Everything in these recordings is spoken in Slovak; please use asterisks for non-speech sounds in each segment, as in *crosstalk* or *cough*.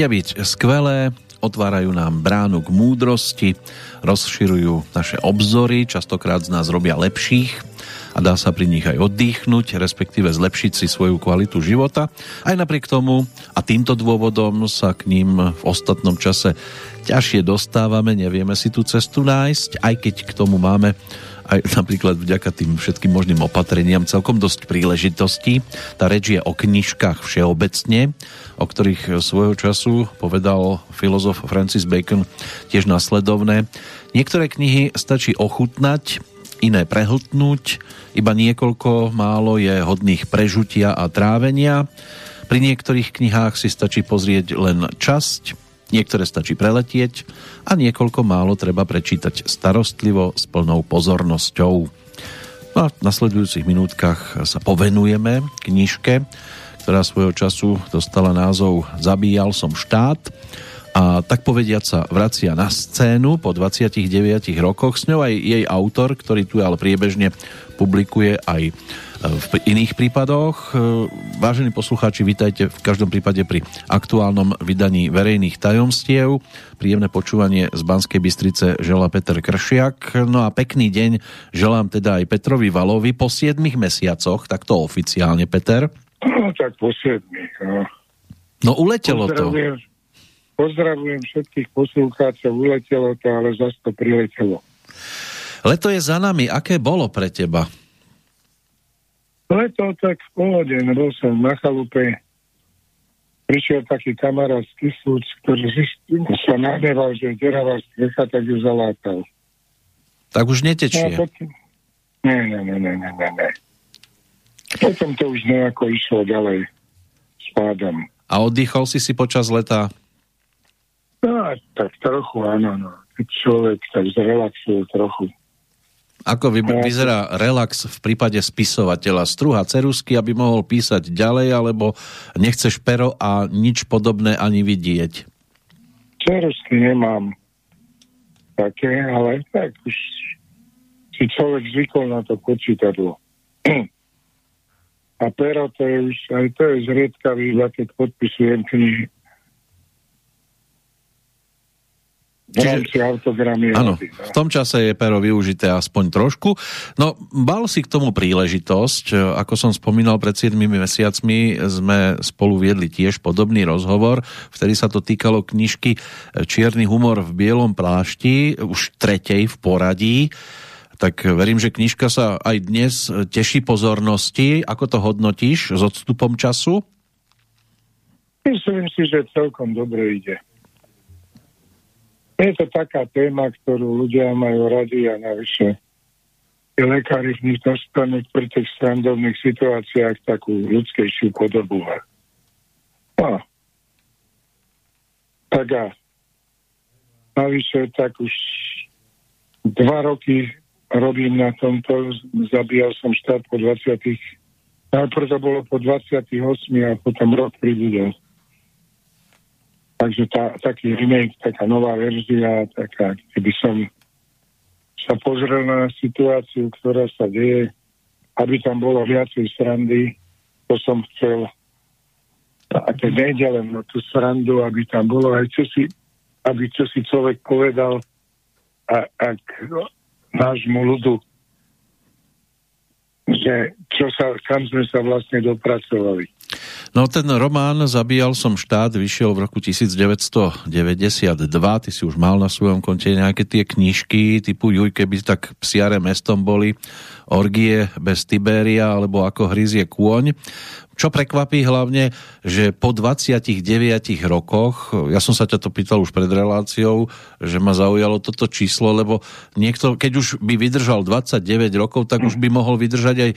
Vedia byť skvelé, otvárajú nám bránu k múdrosti, rozširujú naše obzory, častokrát z nás robia lepších a dá sa pri nich aj oddychnúť, respektíve zlepšiť si svoju kvalitu života. Aj napriek tomu a týmto dôvodom sa k ním v ostatnom čase ťažšie dostávame, nevieme si tú cestu nájsť, aj keď k tomu máme aj napríklad vďaka tým všetkým možným opatreniam celkom dosť príležitostí. Tá reč je o knižkách všeobecne, o ktorých svojho času povedal filozof Francis Bacon tiež nasledovné. Niektoré knihy stačí ochutnať, iné prehltnúť, iba niekoľko málo je hodných prežutia a trávenia. Pri niektorých knihách si stačí pozrieť len časť, niektoré stačí preletieť a niekoľko málo treba prečítať starostlivo s plnou pozornosťou. No a v nasledujúcich minútkach sa povenujeme knižke, ktorá svojho času dostala názov Zabíjal som štát a tak povediať sa vracia na scénu po 29 rokoch. S ňou aj jej autor, ktorý tu ale priebežne publikuje aj v iných prípadoch. Vážení poslucháči, vítajte v každom prípade pri aktuálnom vydaní verejných tajomstiev. Príjemné počúvanie z Banskej Bystrice želá Peter Kršiak. No a pekný deň želám teda aj Petrovi Valovi po 7 mesiacoch, tak to oficiálne, Peter. No tak po 7. No, no uletelo pozdravujem, to. Pozdravujem všetkých poslucháčov, uletelo to, ale zase to priletelo. Leto je za nami. Aké bolo pre teba? Leto tak v pohode, bol som na chalupe, prišiel taký kamarát z Kisúc, ktorý sa nahneval, že deravá strecha, tak ju zalátal. Tak už netečie. No, potom... Nie, nie, nie, nie, nie, nie. Potom to už nejako išlo ďalej s pádom. A oddychol si si počas leta? No, tak trochu, áno, no. Človek tak zrelaxuje trochu. Ako vy, vyzerá relax v prípade spisovateľa? Struha cerusky, aby mohol písať ďalej, alebo nechceš pero a nič podobné ani vidieť? Cerusky nemám také, ale tak už si človek zvykol na to počítadlo. *clears throat* A pero to je už, aj to je zriedkavý, keď podpisujem knihy. Čiže. Áno, no. v tom čase je pero využité aspoň trošku. No, bal si k tomu príležitosť. Ako som spomínal, pred 7 mesiacmi sme spolu viedli tiež podobný rozhovor. Vtedy sa to týkalo knižky Čierny humor v bielom plášti, už tretej v poradí. Tak verím, že knižka sa aj dnes teší pozornosti. Ako to hodnotíš s odstupom času? Myslím si, že celkom dobre ide. Je to taká téma, ktorú ľudia majú radi a navyše tí lekári v nich dostanú pri tých strandovných situáciách takú ľudskejšiu podobu. No. Tak a navyše tak už dva roky robím na tomto, zabíjal som štát po 20. Najprv to bolo po 28 a potom rok pribudol. Takže tá, taký remake, taká nová verzia, taká, keby som sa pozrel na situáciu, ktorá sa deje, aby tam bolo viacej srandy, to som chcel. A keď nejde len na tú srandu, aby tam bolo aj čo si, aby čo si človek povedal, a, ak nášmu ľudu, že čo sa, kam sme sa vlastne dopracovali. No ten román Zabíjal som štát vyšiel v roku 1992, ty si už mal na svojom konte nejaké tie knižky typu Juj, keby tak psiare mestom boli, Orgie bez Tiberia alebo Ako hryzie kôň. Čo prekvapí hlavne, že po 29 rokoch, ja som sa ťa to pýtal už pred reláciou, že ma zaujalo toto číslo, lebo niekto, keď už by vydržal 29 rokov, tak už by mohol vydržať aj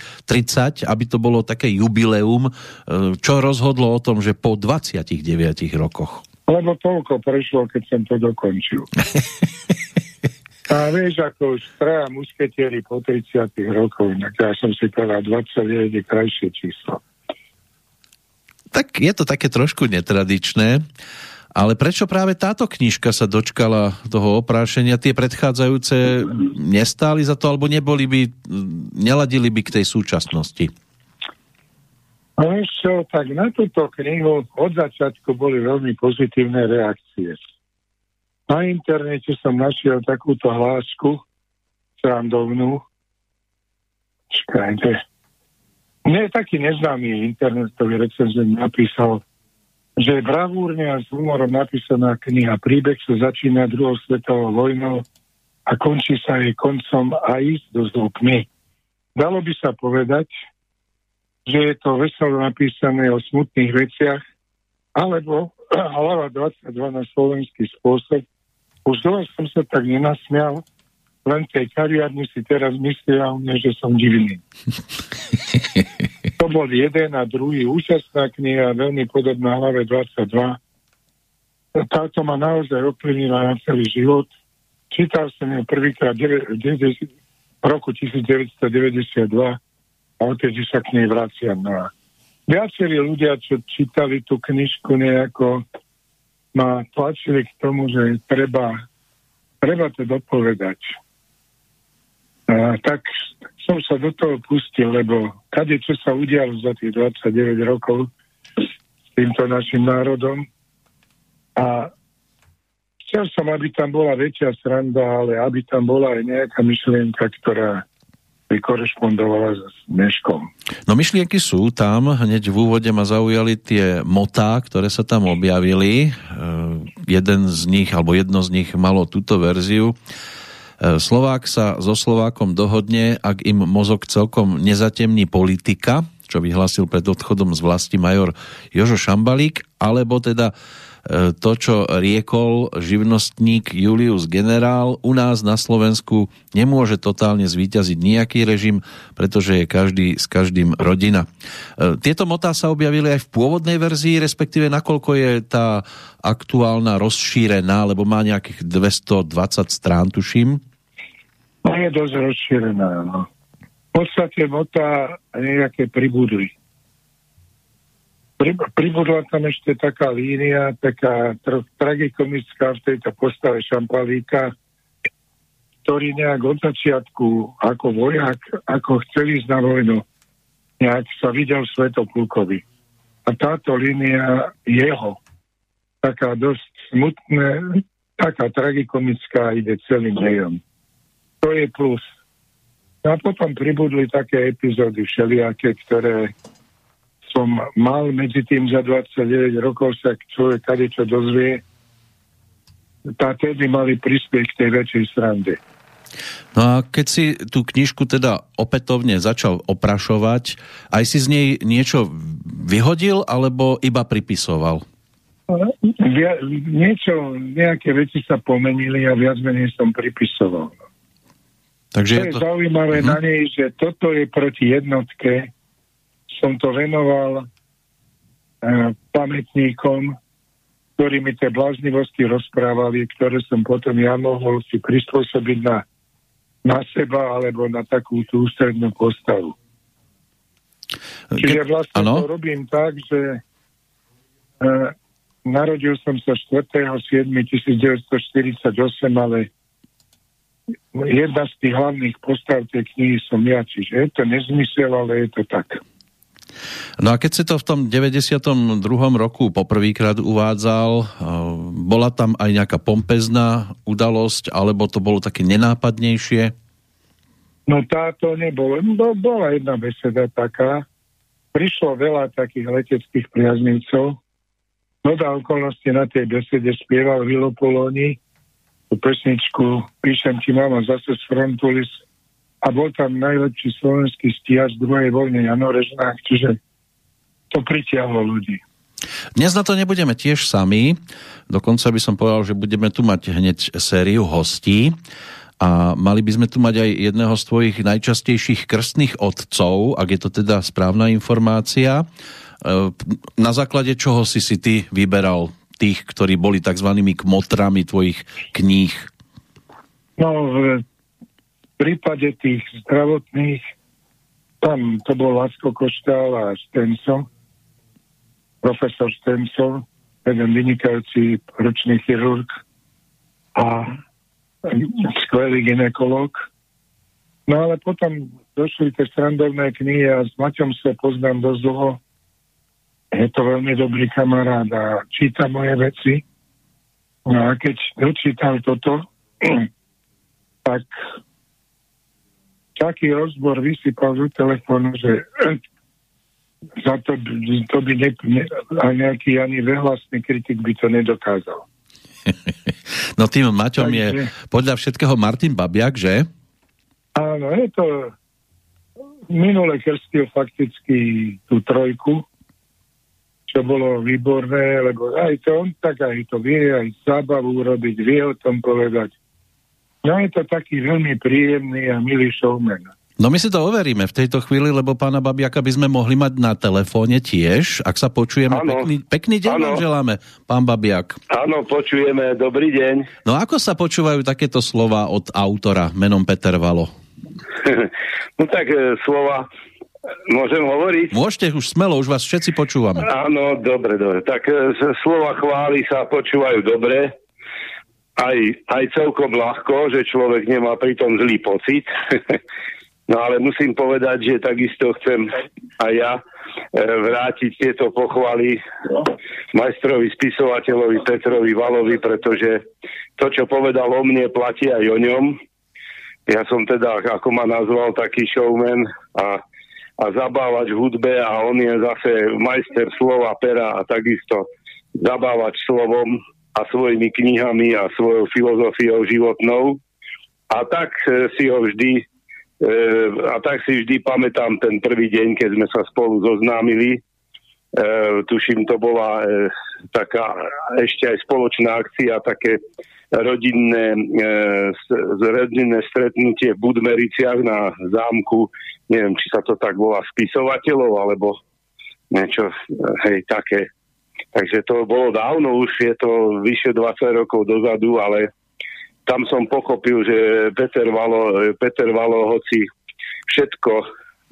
30, aby to bolo také jubileum. Čo rozhodlo o tom, že po 29 rokoch? Lebo toľko prešlo, keď som to dokončil. *laughs* A vieš, ako už traja musketieri po 30 rokoch, tak ja som si povedal, 29 je krajšie číslo tak je to také trošku netradičné. Ale prečo práve táto knižka sa dočkala toho oprášenia? Tie predchádzajúce nestáli za to, alebo neboli by, neladili by k tej súčasnosti? No čo, tak na túto knihu od začiatku boli veľmi pozitívne reakcie. Na internete som našiel takúto hlásku srandovnú. Čakajte. Mne taký neznámy internetový recenzent napísal, že bravúrne a s humorom napísaná kniha. Príbeh sa začína druhou svetovou vojnou a končí sa jej koncom a ísť do zvukmi. Dalo by sa povedať, že je to veselo napísané o smutných veciach, alebo *clears throat* hlava 22 na slovenský spôsob. Už dlho som sa tak nenasmial, len tej kariárni si teraz myslia o mne, že som divný. *laughs* to bol jeden a druhý účastná kniha, veľmi podobná hlave 22. Táto ma naozaj ovplyvnila na celý život. Čítal som ju prvýkrát v roku 1992 a odtedy sa k nej vraciam. No viacerí ľudia, čo čítali tú knižku nejako, ma tlačili k tomu, že treba, treba to dopovedať. A, tak som sa do toho pustil, lebo kade čo sa udialo za tých 29 rokov s týmto našim národom a chcel som, aby tam bola väčšia sranda, ale aby tam bola aj nejaká myšlienka, ktorá by s dneškom. No myšlienky sú tam, hneď v úvode ma zaujali tie motá, ktoré sa tam objavili. E, jeden z nich, alebo jedno z nich malo túto verziu. E, Slovák sa so Slovákom dohodne, ak im mozog celkom nezatemní politika, čo vyhlásil pred odchodom z vlasti major Jožo Šambalík, alebo teda to, čo riekol živnostník Julius Generál, u nás na Slovensku nemôže totálne zvíťaziť nejaký režim, pretože je každý s každým rodina. E, tieto motá sa objavili aj v pôvodnej verzii, respektíve nakoľko je tá aktuálna rozšírená, lebo má nejakých 220 strán, tuším. No je dosť rozšírená, no. V podstate motá nejaké pribudli pribudla tam ešte taká línia, taká tra- tragikomická v tejto postave Šampalíka, ktorý nejak od začiatku ako vojak, ako chcel ísť na vojnu, nejak sa videl Svetoplukovi. A táto línia jeho, taká dosť smutná, taká tragikomická, ide celým dejom. To je plus. No a potom pribudli také epizódy všelijaké, ktoré som mal medzi tým za 29 rokov sa človek tady čo dozvie, tá tedy mali prispieť k tej väčšej srande. No a keď si tú knižku teda opätovne začal oprašovať, aj si z nej niečo vyhodil, alebo iba pripisoval? Via, niečo, nejaké veci sa pomenili a viac menej som pripisoval. Takže to je, je to... zaujímavé hm. na nej, že toto je proti jednotke, som to venoval e, pamätníkom, ktorí mi tie bláznivosti rozprávali, ktoré som potom ja mohol si prispôsobiť na, na seba alebo na takú tú ústrednú postavu. Čiže vlastne ano? to robím tak, že e, narodil som sa 4.7.1948, ale jedna z tých hlavných postav tej knihy som ja, čiže je to nezmysel, ale je to tak. No a keď si to v tom 92. roku poprvýkrát uvádzal, eh, bola tam aj nejaká pompezná udalosť, alebo to bolo také nenápadnejšie? No táto nebolo. No, bola jedna beseda taká. Prišlo veľa takých leteckých priaznicov. No dá okolnosti na tej besede spieval Vilo Poloni tú pesničku Píšem ti mama zase z frontu list a bol tam najlepší slovenský stíhač druhej vojny Jano Režnák, čiže to pritiahlo ľudí. Dnes na to nebudeme tiež sami, dokonca by som povedal, že budeme tu mať hneď sériu hostí a mali by sme tu mať aj jedného z tvojich najčastejších krstných otcov, ak je to teda správna informácia. E, na základe čoho si si ty vyberal tých, ktorí boli tzv. kmotrami tvojich kníh? No, prípade tých zdravotných, tam to bol Lasko Koštál a Stenso, profesor Stenso, jeden vynikajúci ručný chirurg a skvelý ginekolog. No ale potom došli tie strandovné knihy a s Maťom sa poznám dosť dlho je to veľmi dobrý kamarát a číta moje veci. No a keď dočítal toto, *clears throat* tak taký rozbor vysypal do telefónu, že za to, to by ne, ne, a nejaký ani veľhlasný kritik by to nedokázal. *laughs* No tým Maťom Takže, je podľa všetkého Martin Babiak, že? Áno, je to minule krstil fakticky tú trojku, čo bolo výborné, lebo aj to on tak aj to vie, aj zábavu urobiť, vie o tom povedať. No je to taký veľmi príjemný a milý showman. No my si to overíme v tejto chvíli, lebo pána Babiaka by sme mohli mať na telefóne tiež. Ak sa počujeme, pekný, pekný deň vám želáme, pán Babiak. Áno, počujeme, dobrý deň. No ako sa počúvajú takéto slova od autora menom Peter Valo? *laughs* no tak e, slova, môžem hovoriť? Môžete už smelo, už vás všetci počúvame. Áno, dobre, dobre. Tak e, slova chvály sa počúvajú dobre, aj, aj celkom ľahko, že človek nemá pritom zlý pocit. *laughs* No ale musím povedať, že takisto chcem aj ja e, vrátiť tieto pochvaly majstrovi spisovateľovi Petrovi Valovi, pretože to, čo povedal o mne, platí aj o ňom. Ja som teda, ako ma nazval, taký showman a, a zabávať v hudbe a on je zase majster slova, pera a takisto zabávať slovom a svojimi knihami a svojou filozofiou životnou. A tak e, si ho vždy E, a tak si vždy pamätám ten prvý deň, keď sme sa spolu zoznámili. E, tuším, to bola taká ešte aj spoločná akcia, také rodinné, e, rodinné stretnutie v Budmericiach na zámku, neviem, či sa to tak volá spisovateľov, alebo niečo, hej, také. Takže to bolo dávno, už je to vyše 20 rokov dozadu, ale tam som pochopil, že Peter Valo, Peter Valo hoci všetko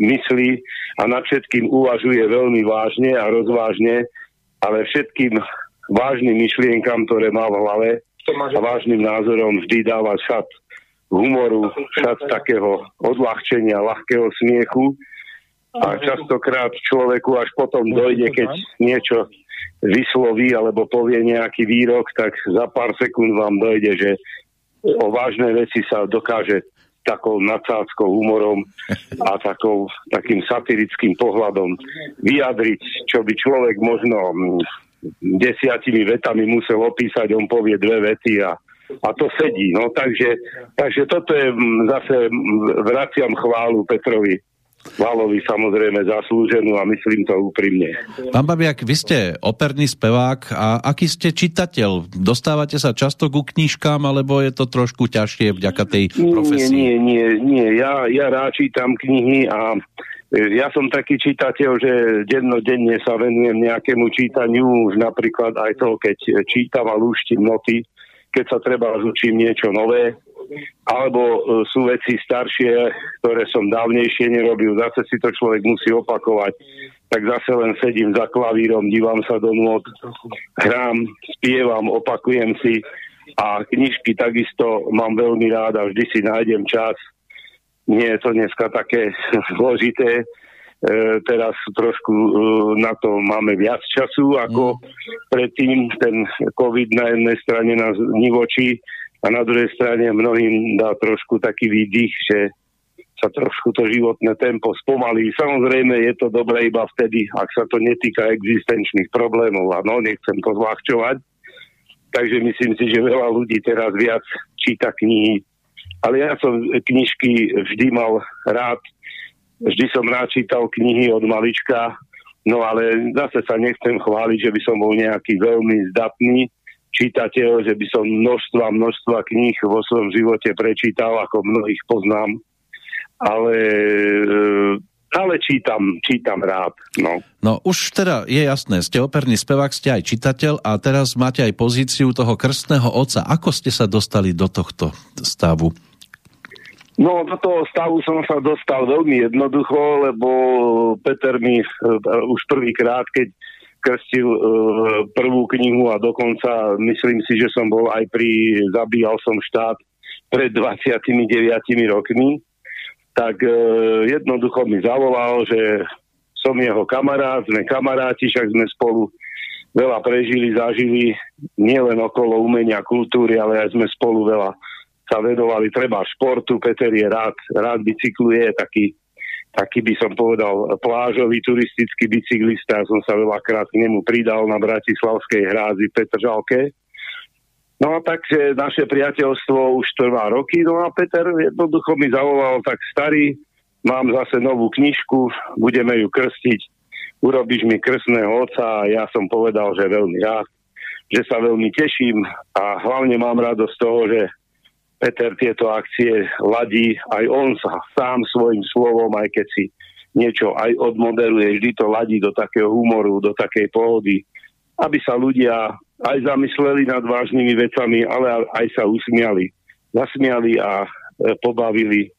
myslí a nad všetkým uvažuje veľmi vážne a rozvážne, ale všetkým vážnym myšlienkam, ktoré má v hlave a vážnym názorom vždy dáva šat humoru, šat takého odľahčenia, ľahkého smiechu. A častokrát človeku až potom dojde, keď niečo vysloví alebo povie nejaký výrok, tak za pár sekúnd vám dojde, že o vážne veci sa dokáže takou nadsádzkou humorom *laughs* a takou, takým satirickým pohľadom vyjadriť, čo by človek možno mm, desiatimi vetami musel opísať, on povie dve vety a, a to sedí. No, takže, takže toto je mm, zase, mm, vraciam chválu Petrovi Valovi samozrejme zaslúženú a myslím to úprimne. Pán Babiak, vy ste operný spevák a aký ste čitateľ? Dostávate sa často ku knižkám, alebo je to trošku ťažšie vďaka tej profesii? Nie, nie, nie. Ja, ja rád čítam knihy a e, ja som taký čitateľ, že dennodenne sa venujem nejakému čítaniu, už napríklad aj to, keď čítam a lúštim noty, keď sa treba zúčim niečo nové, alebo e, sú veci staršie, ktoré som dávnejšie nerobil, zase si to človek musí opakovať, tak zase len sedím za klavírom, dívam sa do nôd, hrám, spievam, opakujem si a knižky takisto mám veľmi rád a vždy si nájdem čas. Nie je to dneska také *laughs* zložité, E, teraz trošku e, na to máme viac času ako mm. predtým. Ten COVID na jednej strane nás nivočí a na druhej strane mnohým dá trošku taký výdych, že sa trošku to životné tempo spomalí. Samozrejme je to dobré iba vtedy, ak sa to netýka existenčných problémov a no, nechcem to zľahčovať. Takže myslím si, že veľa ľudí teraz viac číta knihy. Ale ja som knižky vždy mal rád. Vždy som rád čítal knihy od malička, no ale zase sa nechcem chváliť, že by som bol nejaký veľmi zdatný čítateľ, že by som množstva, množstva kníh vo svojom živote prečítal, ako mnohých poznám. Ale e, ale čítam, čítam rád. No. no už teda je jasné, ste operný spevák, ste aj čitateľ a teraz máte aj pozíciu toho krstného oca. Ako ste sa dostali do tohto stavu? No, do toho stavu som sa dostal veľmi jednoducho, lebo Peter mi uh, už prvýkrát, keď krstil uh, prvú knihu a dokonca myslím si, že som bol aj pri Zabíjal som štát pred 29 rokmi, tak uh, jednoducho mi zavolal, že som jeho kamarát, sme kamaráti, však sme spolu veľa prežili, zažili, nielen okolo umenia, kultúry, ale aj sme spolu veľa sa vedovali treba športu. Peter je rád, rád bicykluje, taký, taký by som povedal plážový turistický bicyklista. Som sa veľakrát k nemu pridal na Bratislavskej hrázi Petržalke. No a takže naše priateľstvo už trvá roky. No a Peter jednoducho mi zavolal tak starý, mám zase novú knižku, budeme ju krstiť, urobíš mi krstného oca a ja som povedal, že veľmi rád, že sa veľmi teším a hlavne mám radosť z toho, že Peter tieto akcie ladí, aj on sa sám svojim slovom, aj keď si niečo aj odmoderuje, vždy to ladí do takého humoru, do takej pohody, aby sa ľudia aj zamysleli nad vážnymi vecami, ale aj sa usmiali. Zasmiali a e, pobavili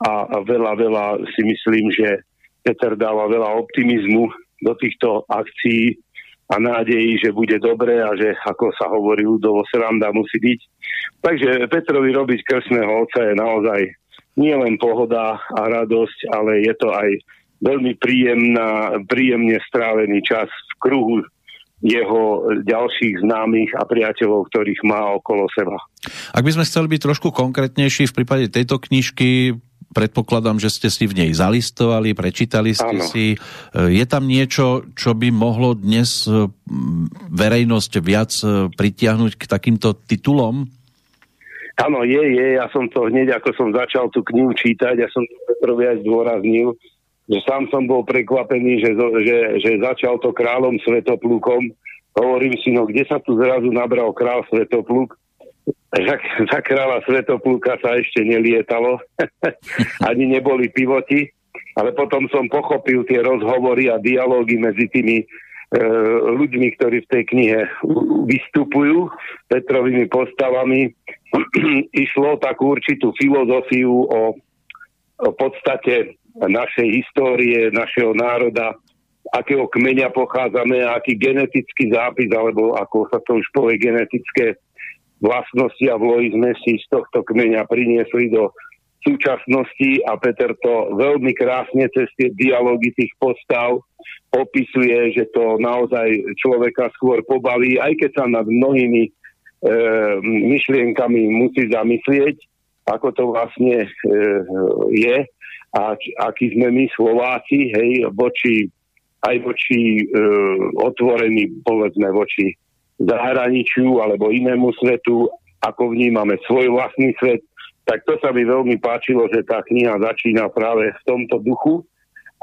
a, a veľa, veľa si myslím, že Peter dáva veľa optimizmu do týchto akcií a nádejí, že bude dobre a že, ako sa hovorí, ľudovo sranda musí byť. Takže Petrovi robiť krstného oca je naozaj nielen pohoda a radosť, ale je to aj veľmi príjemná, príjemne strávený čas v kruhu jeho ďalších známych a priateľov, ktorých má okolo seba. Ak by sme chceli byť trošku konkrétnejší v prípade tejto knižky, Predpokladám, že ste si v nej zalistovali, prečítali ste ano. si. E, je tam niečo, čo by mohlo dnes e, verejnosť viac e, pritiahnuť k takýmto titulom? Áno, je, je. Ja som to hneď, ako som začal tú knihu čítať, ja som to Petrovi aj zdôraznil, že sám som bol prekvapený, že, že, že začal to kráľom Svetoplúkom. Hovorím si, no kde sa tu zrazu nabral král Svetoplúk? Za, za kráľa Svetopluka sa ešte nelietalo, *laughs* ani neboli pivoti, ale potom som pochopil tie rozhovory a dialógy medzi tými e, ľuďmi, ktorí v tej knihe vystupujú, Petrovými postavami. *clears throat* Išlo takú určitú filozofiu o, o podstate našej histórie, našeho národa, akého kmeňa pochádzame, aký genetický zápis, alebo ako sa to už povie, genetické vlastnosti a vlohy sme si z tohto kmeňa priniesli do súčasnosti a Peter to veľmi krásne cez tie dialógy tých postav opisuje, že to naozaj človeka skôr pobaví, aj keď sa nad mnohými e, myšlienkami musí zamyslieť, ako to vlastne e, je a aký sme my Slováci, hej, voči, aj voči e, otvorení, povedzme, voči zahraničiu alebo inému svetu, ako vnímame svoj vlastný svet, tak to sa mi veľmi páčilo, že tá kniha začína práve v tomto duchu.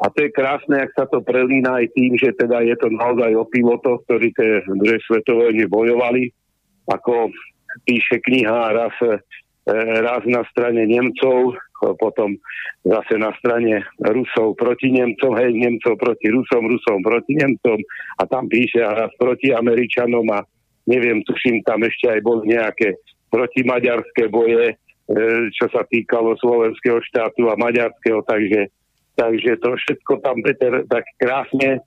A to je krásne, ak sa to prelína aj tým, že teda je to naozaj o pilotoch, ktorí tie dve svetové bojovali. Ako píše kniha raz, e, raz na strane Nemcov, potom zase na strane Rusov proti Nemcom, hej, Nemcov proti Rusom, Rusom proti Nemcom. A tam píše raz proti Američanom a neviem, tuším, tam ešte aj boli nejaké protimaďarské boje, e, čo sa týkalo slovenského štátu a maďarského, takže, takže to všetko tam Peter tak krásne e,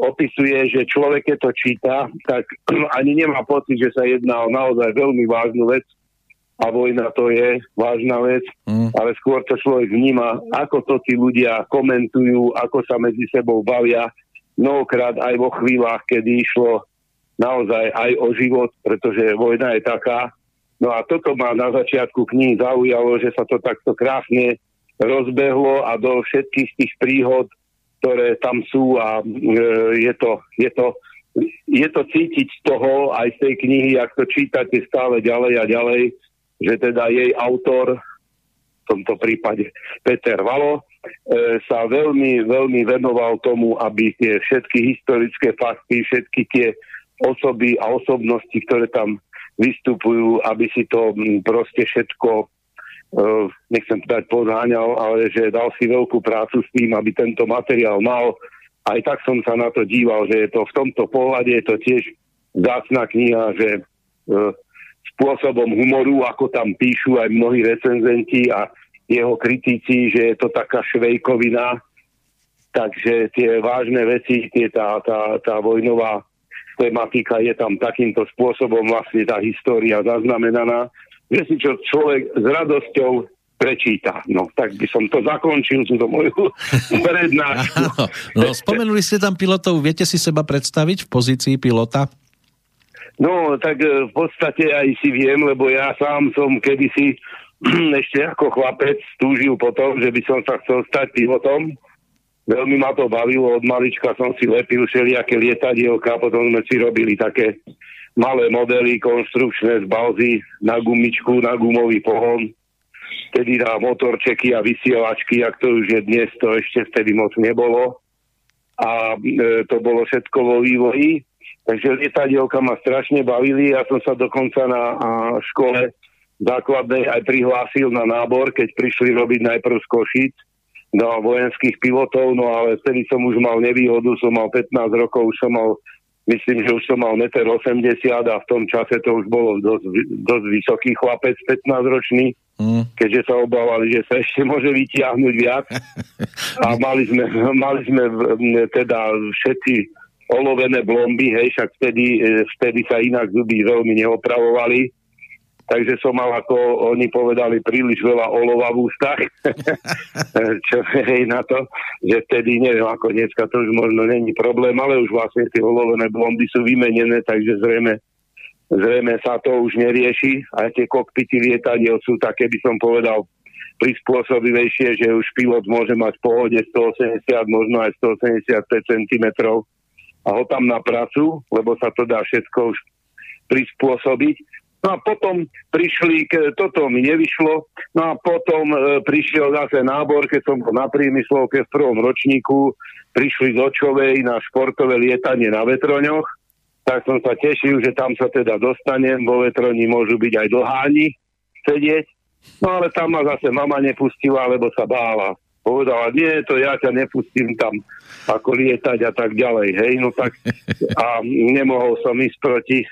opisuje, že človek, keď to číta, tak *clears throat* ani nemá pocit, že sa jedná o naozaj veľmi vážnu vec, a vojna to je vážna vec, mm. ale skôr to človek vníma, ako to tí ľudia komentujú, ako sa medzi sebou bavia, mnohokrát aj vo chvíľach, kedy išlo naozaj aj o život, pretože vojna je taká. No a toto ma na začiatku kníh zaujalo, že sa to takto krásne rozbehlo a do všetkých tých príhod, ktoré tam sú a e, je, to, je, to, je to cítiť z toho aj z tej knihy, ak to čítate stále ďalej a ďalej, že teda jej autor, v tomto prípade Peter Valo, e, sa veľmi, veľmi venoval tomu, aby tie všetky historické fakty, všetky tie osoby a osobnosti, ktoré tam vystupujú, aby si to proste všetko uh, nechcem povedať podháňal, ale že dal si veľkú prácu s tým, aby tento materiál mal. Aj tak som sa na to díval, že je to v tomto pohľade je to tiež zácná kniha, že uh, spôsobom humoru, ako tam píšu aj mnohí recenzenti a jeho kritici, že je to taká švejkovina, takže tie vážne veci, tie, tá, tá, tá vojnová tematika je tam takýmto spôsobom vlastne tá história zaznamenaná, že si čo človek s radosťou prečíta. No, tak by som to zakončil, túto moju *laughs* prednášku. no, spomenuli ste tam pilotov, viete si seba predstaviť v pozícii pilota? No, tak e, v podstate aj si viem, lebo ja sám som kedysi *clears throat* ešte ako chlapec túžil potom, že by som sa chcel stať pilotom. Veľmi ma to bavilo, od malička som si lepil všelijaké lietadielka, potom sme si robili také malé modely konstrukčné z balzy na gumičku, na gumový pohon vtedy na motorčeky a vysielačky, ak to už je dnes, to ešte vtedy moc nebolo. A e, to bolo všetko vo vývoji. Takže lietadielka ma strašne bavili. Ja som sa dokonca na a, škole základnej aj prihlásil na nábor, keď prišli robiť najprv z Košic do vojenských pilotov, no ale vtedy som už mal nevýhodu, som mal 15 rokov, už som mal myslím, že už som mal 1,80 m a v tom čase to už bolo dosť, dosť vysoký chlapec, 15 ročný, mm. keďže sa obávali, že sa ešte môže vytiahnuť viac. *laughs* A mali sme, mali sme teda všetci olovené blomby, hej, však vtedy, e, vtedy sa inak zuby veľmi neopravovali. Takže som mal, ako oni povedali, príliš veľa olova v ústach, *laughs* čo hej na to, že vtedy, neviem, ako dneska to už možno není problém, ale už vlastne tie olovené blondy sú vymenené, takže zrejme, zrejme sa to už nerieši. Aj tie kokpity lietadiel sú také, by som povedal, prispôsobivejšie, že už pilot môže mať v pohode 180, možno aj 185 cm a ho tam na pracu, lebo sa to dá všetko už prispôsobiť. No a potom prišli, toto mi nevyšlo, no a potom e, prišiel zase nábor, keď som bol na prímyslovke v prvom ročníku, prišli z Očovej na športové lietanie na vetroňoch, tak som sa tešil, že tam sa teda dostanem, vo vetroni môžu byť aj dlháni sedieť, no ale tam ma zase mama nepustila, lebo sa bála. Povedala, nie, to ja ťa nepustím tam ako lietať a tak ďalej, hej, no tak *laughs* a nemohol som ísť proti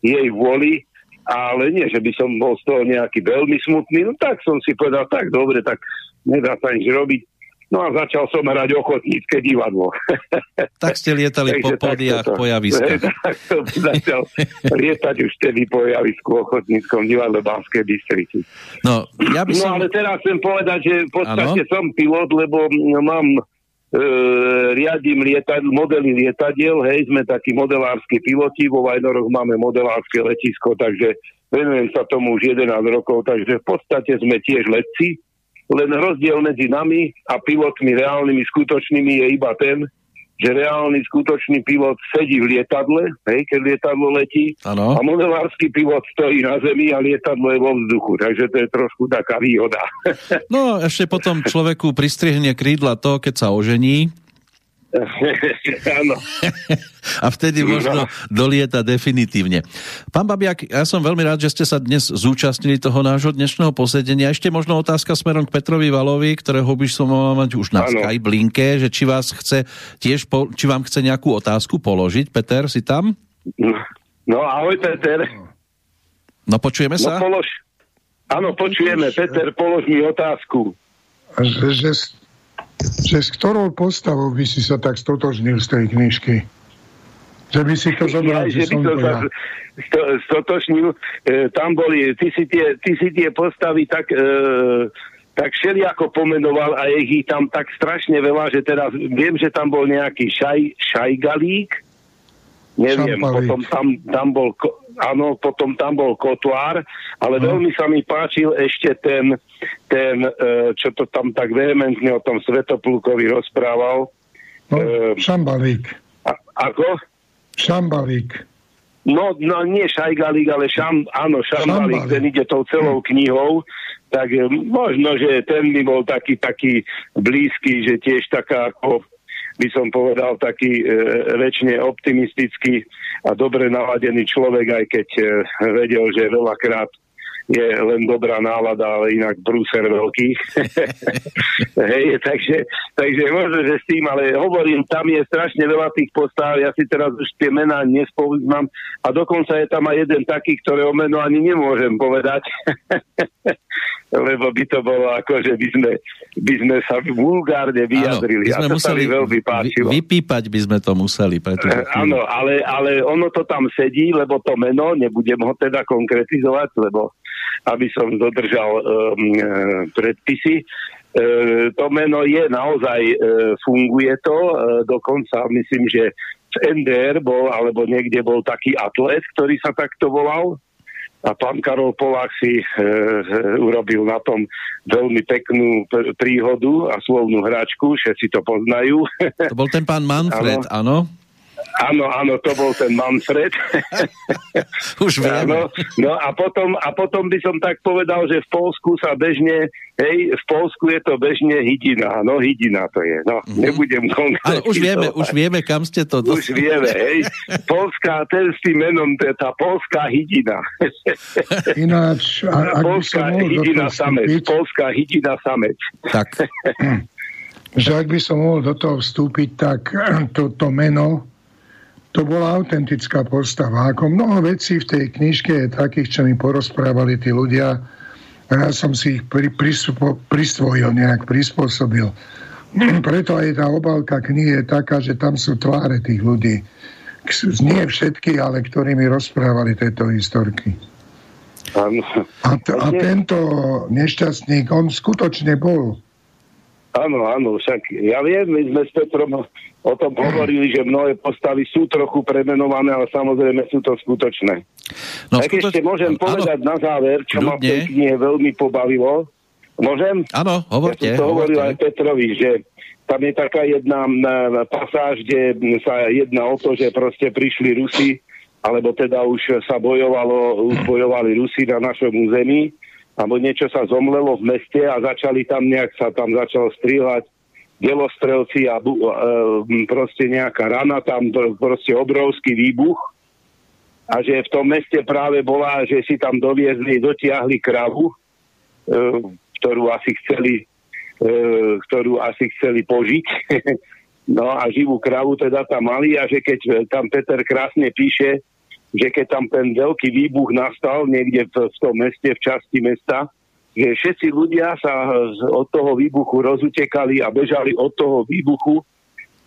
jej vôli, ale nie, že by som bol z toho nejaký veľmi smutný, no tak som si povedal, tak dobre, tak nedá sa nič robiť. No a začal som hrať ochotnícke divadlo. *laughs* Tak ste lietali po podiach, po javiskách. *laughs* Tak som začal lietať už vtedy po javisku ochotníckom divadle Banskej Bystrici. No, ja by no, som... no ale teraz chcem povedať, že v podstate ano? som pilot, lebo mám e, riadím lietad, modely lietadiel, hej, sme takí modelársky piloti, vo Vajnoroch máme modelárske letisko, takže venujem sa tomu už 11 rokov, takže v podstate sme tiež letci, len rozdiel medzi nami a pilotmi reálnymi, skutočnými je iba ten, že reálny skutočný pilot sedí v lietadle, hej, keď lietadlo letí, ano. a modelársky pilot stojí na zemi a lietadlo je vo vzduchu, takže to je trošku taká výhoda. no ešte potom človeku pristrihne krídla to, keď sa ožení, Áno. A vtedy možno dolieta definitívne. Pán Babiak, ja som veľmi rád, že ste sa dnes zúčastnili toho nášho dnešného posedenia. Ešte možno otázka smerom k Petrovi Valovi, ktorého by som mal mať už na ano. Skype linke, že či vás chce tiež, po, či vám chce nejakú otázku položiť. Peter, si tam? No, ahoj Peter. No, počujeme sa? No, polož... Áno, počujeme. Peter, polož mi otázku. Že, že že s ktorou postavou by si sa tak stotožnil z tej knižky? Že by si to zobral, ja, že, že som to ja. Sto, stotožnil. E, tam boli, ty si tie, ty si tie postavy tak... E, tak všelijako pomenoval a je ich tam tak strašne veľa, že teraz viem, že tam bol nejaký šaj, šajgalík, neviem, Šampalík. potom tam, tam bol áno, potom tam bol Kotvár, ale no. veľmi sa mi páčil ešte ten, ten, e, čo to tam tak vehementne o tom Svetoplukovi rozprával. No, e, Šambalík. A, ako? Šambalík. No, no nie Šajgalík, ale šam, áno, Šambalík, Šambalík, ten ide tou celou knihou, tak e, možno, že ten by bol taký, taký blízky, že tiež taká ako by som povedal, taký e, väčšine optimistický a dobre naladený človek, aj keď e, vedel, že veľakrát je len dobrá nálada, ale inak brúser veľký. *laughs* Hej, takže, takže možno, že s tým, ale hovorím, tam je strašne veľa tých postav, ja si teraz už tie mená nespomínam a dokonca je tam aj jeden taký, ktorého meno ani nemôžem povedať. *laughs* lebo by to bolo ako, že by sme, by sme sa vulgárne vyjadrili. Áno, by sme a to museli veľmi páčilo. Vypípať by sme to museli. Preto eh, áno, ale, ale ono to tam sedí, lebo to meno, nebudem ho teda konkretizovať, lebo aby som dodržal um, predpisy. E, to meno je naozaj, e, funguje to, e, dokonca myslím, že v NDR bol, alebo niekde bol taký atlet, ktorý sa takto volal, a pán Karol Polák si e, urobil na tom veľmi peknú príhodu a slovnú hračku, všetci to poznajú. To bol ten pán Manfred, *laughs* áno? Áno, áno, to bol ten Manfred. *laughs* Už vieme. Áno, no a potom, a potom by som tak povedal, že v Polsku sa bežne, hej, v Polsku je to bežne hydina, no hydina to je, no, mm-hmm. nebudem konkrétne. Ale už vieme, už vieme, kam ste to... Dos... Už vieme, hej, *laughs* polská, ten s tým menom, to je tá polská hydina. *laughs* Ináč, a, polská hydina samec, polská hydina samec. Tak. *clears throat* že ak by som mohol do toho vstúpiť, tak *clears throat* to, to meno to bola autentická postava. Ako mnoho vecí v tej knižke je takých, čo mi porozprávali tí ľudia a ja som si ich pri, prisvo, prisvojil, nejak prispôsobil. *clears throat* Preto aj tá obálka knihy je taká, že tam sú tváre tých ľudí. Nie všetky, ale ktorí mi rozprávali tieto historky. A, t- a tento nešťastník, on skutočne bol Áno, áno, však ja viem, my sme s Petrom o tom hovorili, že mnohé postavy sú trochu premenované, ale samozrejme sú to skutočné. No, tak skutoč... ešte môžem áno, povedať na záver, čo ľudne. ma v tej knihe veľmi pobavilo. Môžem? Áno, hovorte. Ja som to hovoril aj Petrovi, že tam je taká jedna pasáž, kde sa jedná o to, že proste prišli Rusi, alebo teda už sa bojovalo, už bojovali Rusi na našom území alebo niečo sa zomlelo v meste a začali tam nejak sa tam začal strieľať delostrelci a e, proste nejaká rana, tam proste obrovský výbuch a že v tom meste práve bola, že si tam doviezli, dotiahli kravu, e, ktorú asi chceli e, ktorú asi chceli požiť. *laughs* no a živú kravu teda tam mali a že keď tam Peter krásne píše, že keď tam ten veľký výbuch nastal niekde v, v tom meste, v časti mesta, že všetci ľudia sa od toho výbuchu rozutekali a bežali od toho výbuchu,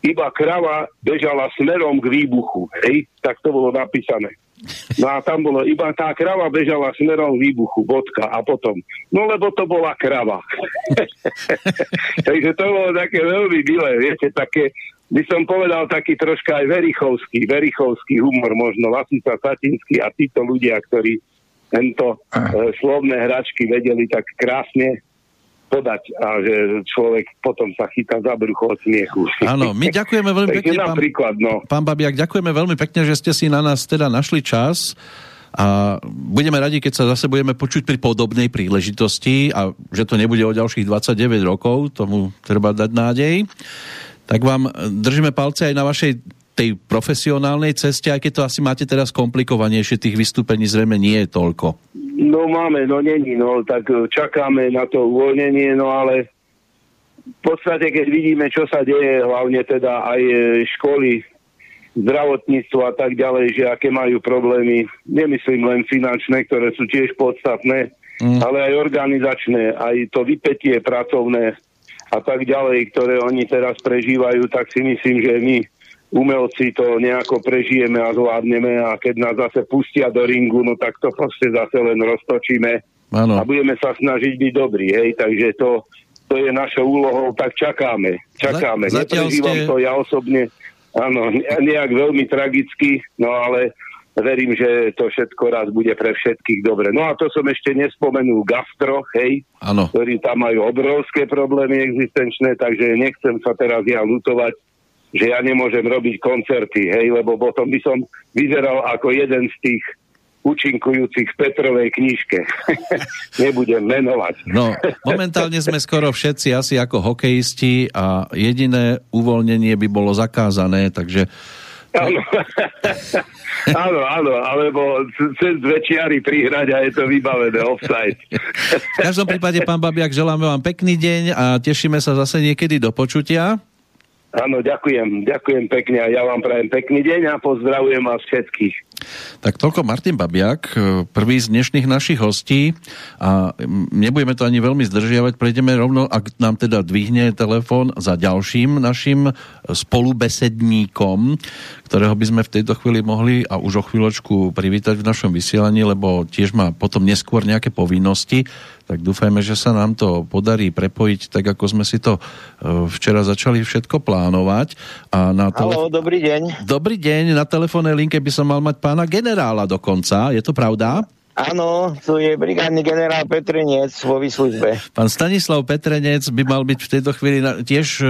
iba krava bežala smerom k výbuchu. Hej? Tak to bolo napísané. No a tam bolo, iba tá krava bežala smerom výbuchu, bodka. A potom, no lebo to bola krava. *laughs* Takže to bolo také veľmi milé, viete, také, by som povedal taký troška aj verichovský, verichovský humor, možno Lasica Satinský a títo ľudia, ktorí tento e, slovné hračky vedeli tak krásne podať a že človek potom sa chytá za brucho od smiechu. Áno, my ďakujeme veľmi *laughs* pekne, pán, príklad, no. pán Babiak, ďakujeme veľmi pekne, že ste si na nás teda našli čas a budeme radi, keď sa zase budeme počuť pri podobnej príležitosti a že to nebude o ďalších 29 rokov, tomu treba dať nádej tak vám držíme palce aj na vašej tej profesionálnej ceste, aj keď to asi máte teraz komplikovanejšie, tých vystúpení zrejme nie je toľko. No máme, no není, no tak čakáme na to uvoľnenie, no ale v podstate, keď vidíme, čo sa deje, hlavne teda aj e, školy, zdravotníctvo a tak ďalej, že aké majú problémy, nemyslím len finančné, ktoré sú tiež podstatné, mm. ale aj organizačné, aj to vypetie pracovné, a tak ďalej, ktoré oni teraz prežívajú, tak si myslím, že my umelci to nejako prežijeme a zvládneme a keď nás zase pustia do ringu, no tak to proste zase len roztočíme ano. a budeme sa snažiť byť dobrí, hej, takže to, to je našou úlohou, tak čakáme, čakáme. Neprežívam ste... to ja osobne, áno, nejak veľmi tragicky, no ale verím, že to všetko raz bude pre všetkých dobre. No a to som ešte nespomenul gastro, hej, ano. ktorí tam majú obrovské problémy existenčné, takže nechcem sa teraz ja lutovať, že ja nemôžem robiť koncerty, hej, lebo potom by som vyzeral ako jeden z tých účinkujúcich v Petrovej knižke. *laughs* Nebudem menovať. No, momentálne sme skoro všetci asi ako hokejisti a jediné uvoľnenie by bolo zakázané, takže Áno. *laughs* áno, áno, alebo cez dve čiary prihrať a je to vybavené offside. v každom prípade, pán Babiak, želáme vám pekný deň a tešíme sa zase niekedy do počutia. Áno, ďakujem, ďakujem pekne a ja vám prajem pekný deň a pozdravujem vás všetkých. Tak toľko Martin Babiak, e, prvý z dnešných našich hostí a nebudeme to ani veľmi zdržiavať, prejdeme rovno, ak nám teda dvihne telefón za ďalším našim spolubesedníkom, ktorého by sme v tejto chvíli mohli a už o chvíľočku privítať v našom vysielaní, lebo tiež má potom neskôr nejaké povinnosti, tak dúfajme, že sa nám to podarí prepojiť tak, ako sme si to e, včera začali všetko plánovať. A na telef- Halo, dobrý deň. Dobrý deň, na telefónnej linke by som mal mať pána generála dokonca, je to pravda? Áno, tu je brigádny generál Petrenec vo výslužbe. Pán Stanislav Petrenec by mal byť v tejto chvíli tiež e,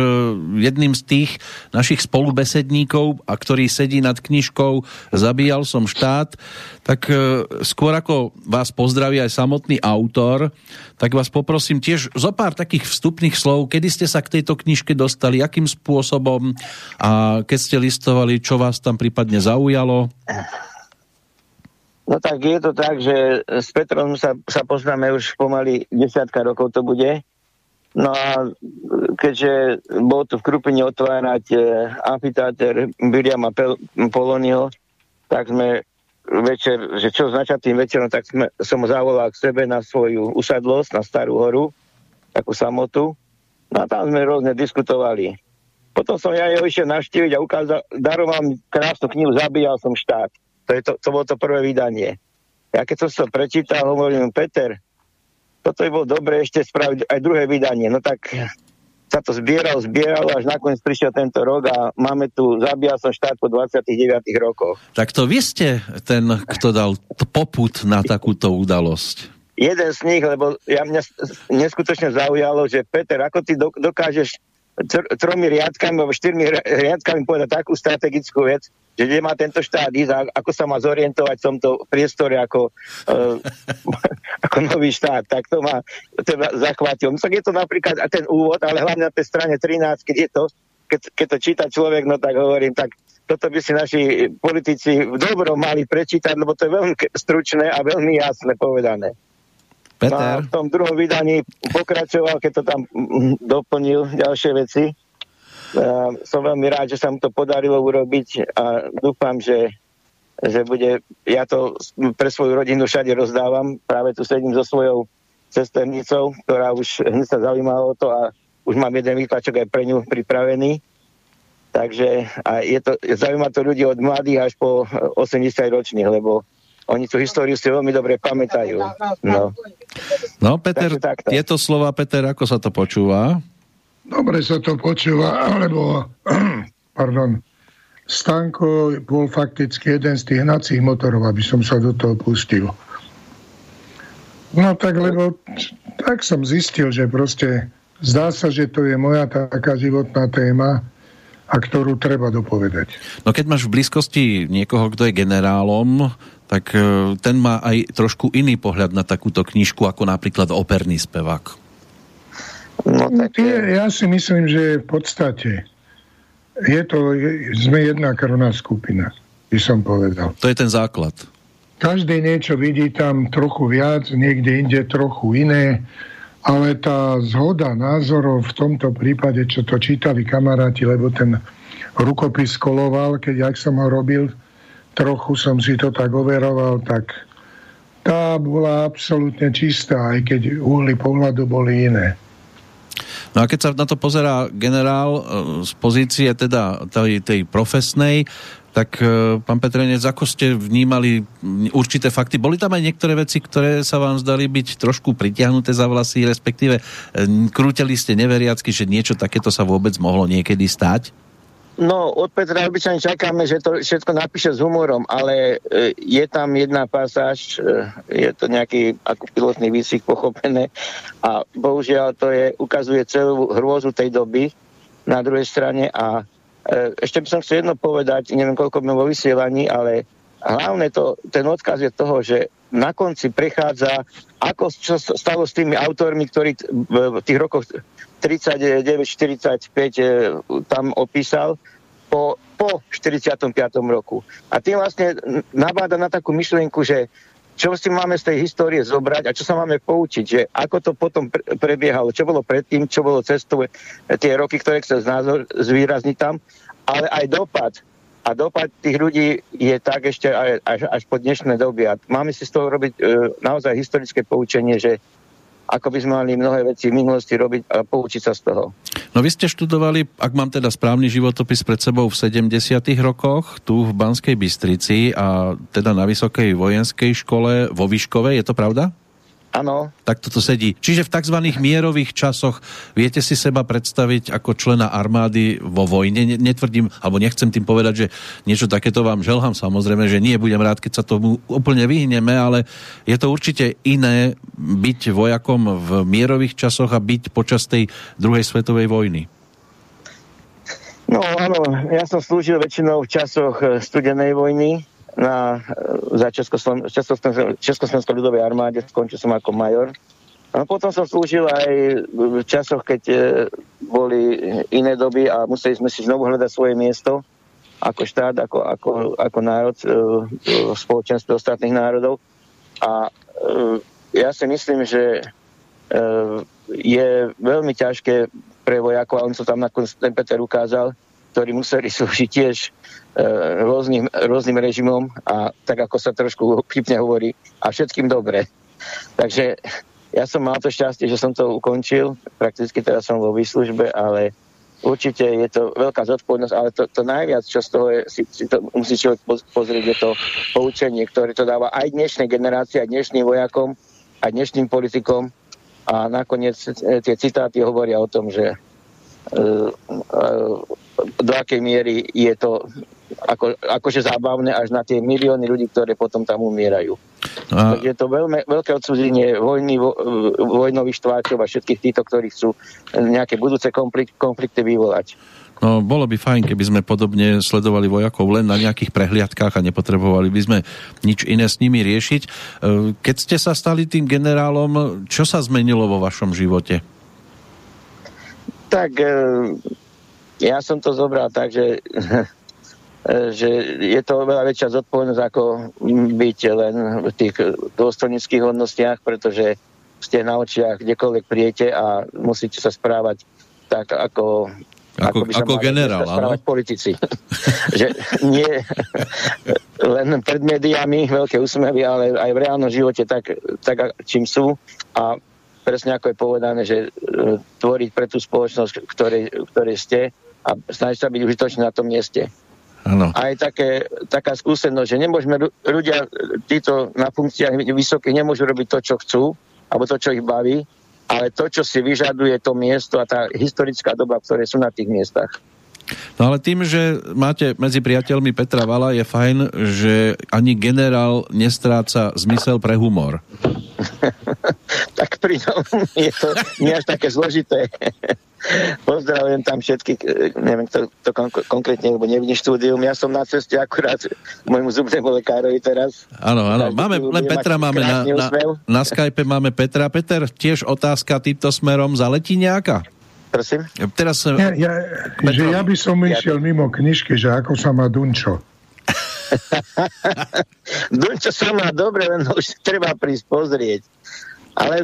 jedným z tých našich spolubesedníkov, a ktorý sedí nad knižkou Zabíjal som štát. Tak e, skôr ako vás pozdraví aj samotný autor, tak vás poprosím tiež zo pár takých vstupných slov, kedy ste sa k tejto knižke dostali, akým spôsobom a keď ste listovali, čo vás tam prípadne zaujalo. No tak je to tak, že s Petrom sa, sa poznáme už pomaly desiatka rokov to bude. No a keďže bol tu v Krupine otvárať e, amfiteáter Williama Polonio, tak sme večer, že čo znača tým večerom, tak sme, som zavolal k sebe na svoju usadlosť, na Starú horu, takú samotu. No a tam sme rôzne diskutovali. Potom som ja jeho išiel navštíviť a ukázal, daroval mi krásnu knihu Zabíjal som štát. To, je to, to bolo to prvé vydanie. Ja keď som to prečítal, hovorím, Peter, toto by bolo dobre ešte spraviť aj druhé vydanie. No tak sa to zbieralo, zbieralo, až nakoniec prišiel tento rok a máme tu, zabíjal som štát po 29 rokoch. Tak to vy ste ten, kto dal poput na takúto udalosť. Jeden z nich, lebo ja mňa neskutočne zaujalo, že Peter, ako ty dokážeš tromi riadkami alebo štyrmi riadkami povedať takú strategickú vec, že kde má tento štát ísť, ako sa má zorientovať v tomto priestore ako, uh, *laughs* *laughs* ako nový štát, tak to má teda zachvátil. No, tak je to napríklad ten úvod, ale hlavne na tej strane 13, keď je to, keď, keď to číta človek, no tak hovorím, tak toto by si naši politici v dobrom mali prečítať, lebo to je veľmi stručné a veľmi jasné povedané. Peter. No a v tom druhom vydaní pokračoval, keď to tam doplnil ďalšie veci. Uh, som veľmi rád, že sa mu to podarilo urobiť a dúfam, že, že bude, ja to pre svoju rodinu všade rozdávam, práve tu sedím so svojou cesternicou, ktorá už hneď sa zaujímala o to a už mám jeden výtlačok aj pre ňu pripravený. Takže a je to, zaujíma to ľudí od mladých až po 80 ročných, lebo oni tú históriu si veľmi dobre pamätajú. No, no Peter, tieto slova, Peter, ako sa to počúva? Dobre sa to počúva, alebo, *clears throat* pardon, Stanko bol fakticky jeden z tých hnacích motorov, aby som sa do toho pustil. No tak, lebo tak som zistil, že proste zdá sa, že to je moja taká životná téma, a ktorú treba dopovedať. No keď máš v blízkosti niekoho, kto je generálom, tak e, ten má aj trošku iný pohľad na takúto knižku ako napríklad operný spevák. No, tak... Ja si myslím, že v podstate je to, sme jedna krvná skupina, by som povedal. To je ten základ. Každý niečo vidí tam trochu viac, niekde inde trochu iné, ale tá zhoda názorov v tomto prípade, čo to čítali kamaráti, lebo ten rukopis koloval, keď ak som ho robil, trochu som si to tak overoval, tak tá bola absolútne čistá, aj keď uhly pohľadu boli iné. No a keď sa na to pozerá generál e, z pozície teda tej, tej profesnej, tak e, pán Petrenec, ako ste vnímali určité fakty? Boli tam aj niektoré veci, ktoré sa vám zdali byť trošku pritiahnuté za vlasy, respektíve e, krúteli ste neveriacky, že niečo takéto sa vôbec mohlo niekedy stať? No, od Petra obyčajne čakáme, že to všetko napíše s humorom, ale e, je tam jedna pasáž, e, je to nejaký ako pilotný výsvih pochopené. A bohužiaľ to je, ukazuje celú hrôzu tej doby na druhej strane. A e, ešte by som chcel jedno povedať, neviem koľko vo vysielaní, ale hlavne to, ten odkaz je toho, že na konci prechádza, ako čo stalo s tými autormi, ktorí v tých rokoch 39-45 tam opísal, po, po 45. roku. A tým vlastne nabáda na takú myšlienku, že čo si máme z tej histórie zobrať a čo sa máme poučiť, že ako to potom prebiehalo, čo bolo predtým, čo bolo cestou tie roky, ktoré chce znázor zvýrazniť tam, ale aj dopad a dopad tých ľudí je tak ešte až, až po dnešné doby. A máme si z toho robiť e, naozaj historické poučenie, že ako by sme mali mnohé veci v minulosti robiť a poučiť sa z toho. No vy ste študovali, ak mám teda správny životopis pred sebou v 70. rokoch, tu v Banskej Bystrici a teda na Vysokej vojenskej škole vo Výškove, je to pravda? Áno. Tak toto sedí. Čiže v tzv. mierových časoch viete si seba predstaviť ako člena armády vo vojne? Netvrdím, alebo nechcem tým povedať, že niečo takéto vám želhám. Samozrejme, že nie, budem rád, keď sa tomu úplne vyhneme, ale je to určite iné byť vojakom v mierových časoch a byť počas tej druhej svetovej vojny. No áno, ja som slúžil väčšinou v časoch eh, studenej vojny, na, za Československej ľudovej armáde, skončil som ako major. A potom som slúžil aj v časoch, keď e, boli iné doby a museli sme si znovu hľadať svoje miesto ako štát, ako, ako, ako národ e, v spoločenstve ostatných národov. A e, ja si myslím, že je veľmi ťažké pre vojakov, a on sa tam nakoniec ten Peter ukázal, ktorí museli *laughs* slúžiť tiež E, rôznym, rôznym režimom a tak ako sa trošku chypne hovorí a všetkým dobre. Takže ja som mal to šťastie, že som to ukončil, prakticky teraz som vo výslužbe, ale určite je to veľká zodpovednosť, ale to, to najviac, čo z toho je, si, si to musí človek pozrieť, je to poučenie, ktoré to dáva aj dnešnej generácii, aj dnešným vojakom, aj dnešným politikom a nakoniec e, tie citáty hovoria o tom, že uh, uh, do akej miery je to ako, akože zábavné až na tie milióny ľudí, ktoré potom tam umierajú. A... Je to veľmi, veľké odsúdenie vojny, vo, vojnových štváčov a všetkých týchto, ktorí chcú nejaké budúce konflikt, konflikty vyvolať. No, bolo by fajn, keby sme podobne sledovali vojakov len na nejakých prehliadkách a nepotrebovali by sme nič iné s nimi riešiť. E, keď ste sa stali tým generálom, čo sa zmenilo vo vašom živote? Tak e, ja som to zobral tak, že *laughs* že je to veľa väčšia zodpovednosť ako byť len v tých dôstojnických hodnostiach, pretože ste na očiach kdekoľvek prijete a musíte sa správať tak, ako ako, ako, ako generál, áno? politici. *laughs* že nie len pred médiami veľké úsmevy, ale aj v reálnom živote tak, tak čím sú. A presne ako je povedané, že e, tvoriť pre tú spoločnosť, ktorej, ktorej ste a snažiť sa byť užitočný na tom mieste. Ano. Aj také, taká skúsenosť, že nemôžeme, ľudia títo na funkciách vysokých nemôžu robiť to, čo chcú, alebo to, čo ich baví, ale to, čo si vyžaduje to miesto a tá historická doba, ktoré sú na tých miestach. No ale tým, že máte medzi priateľmi Petra Vala, je fajn, že ani generál nestráca zmysel pre humor. *laughs* tak pri tom je to nie až také zložité. *laughs* Pozdravujem tam všetkých, e, neviem to, to kon- konkrétne, lebo nevidím štúdium. Ja som na ceste akurát môjmu zubnému lekárovi teraz. Áno, áno, máme, len Petra máme na, na, na Skype máme Petra. Peter, tiež otázka týmto smerom zaletí nejaká? Prosím? Teraz... Ja, ja, že ja by som išiel mimo knižky, že ako sa má Dunčo. Dunčo sa má dobre, len už treba prísť pozrieť. Ale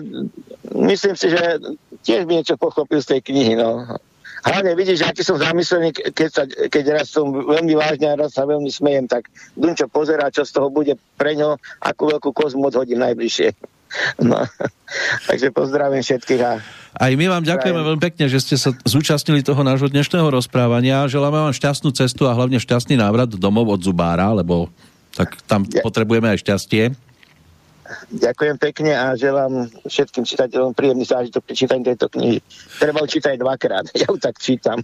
myslím si, že tiež by niečo pochopil z tej knihy. No. Hlavne vidíš, aký som zamyslený, keď, sa, keď raz som veľmi vážne a raz sa veľmi smejem, tak Dunčo pozerá, čo z toho bude pre ňo, akú veľkú kozmu odhodím najbližšie. No, *laughs* takže pozdravím všetkých. A... Aj my vám ďakujeme veľmi pekne, že ste sa zúčastnili toho nášho dnešného rozprávania. Želáme vám šťastnú cestu a hlavne šťastný návrat domov od Zubára, lebo tak tam ja. potrebujeme aj šťastie. Ďakujem pekne a želám všetkým čitateľom príjemný zážitok pri čítaní tejto knihy. Treba ju čítať dvakrát, *laughs* ja ju tak čítam.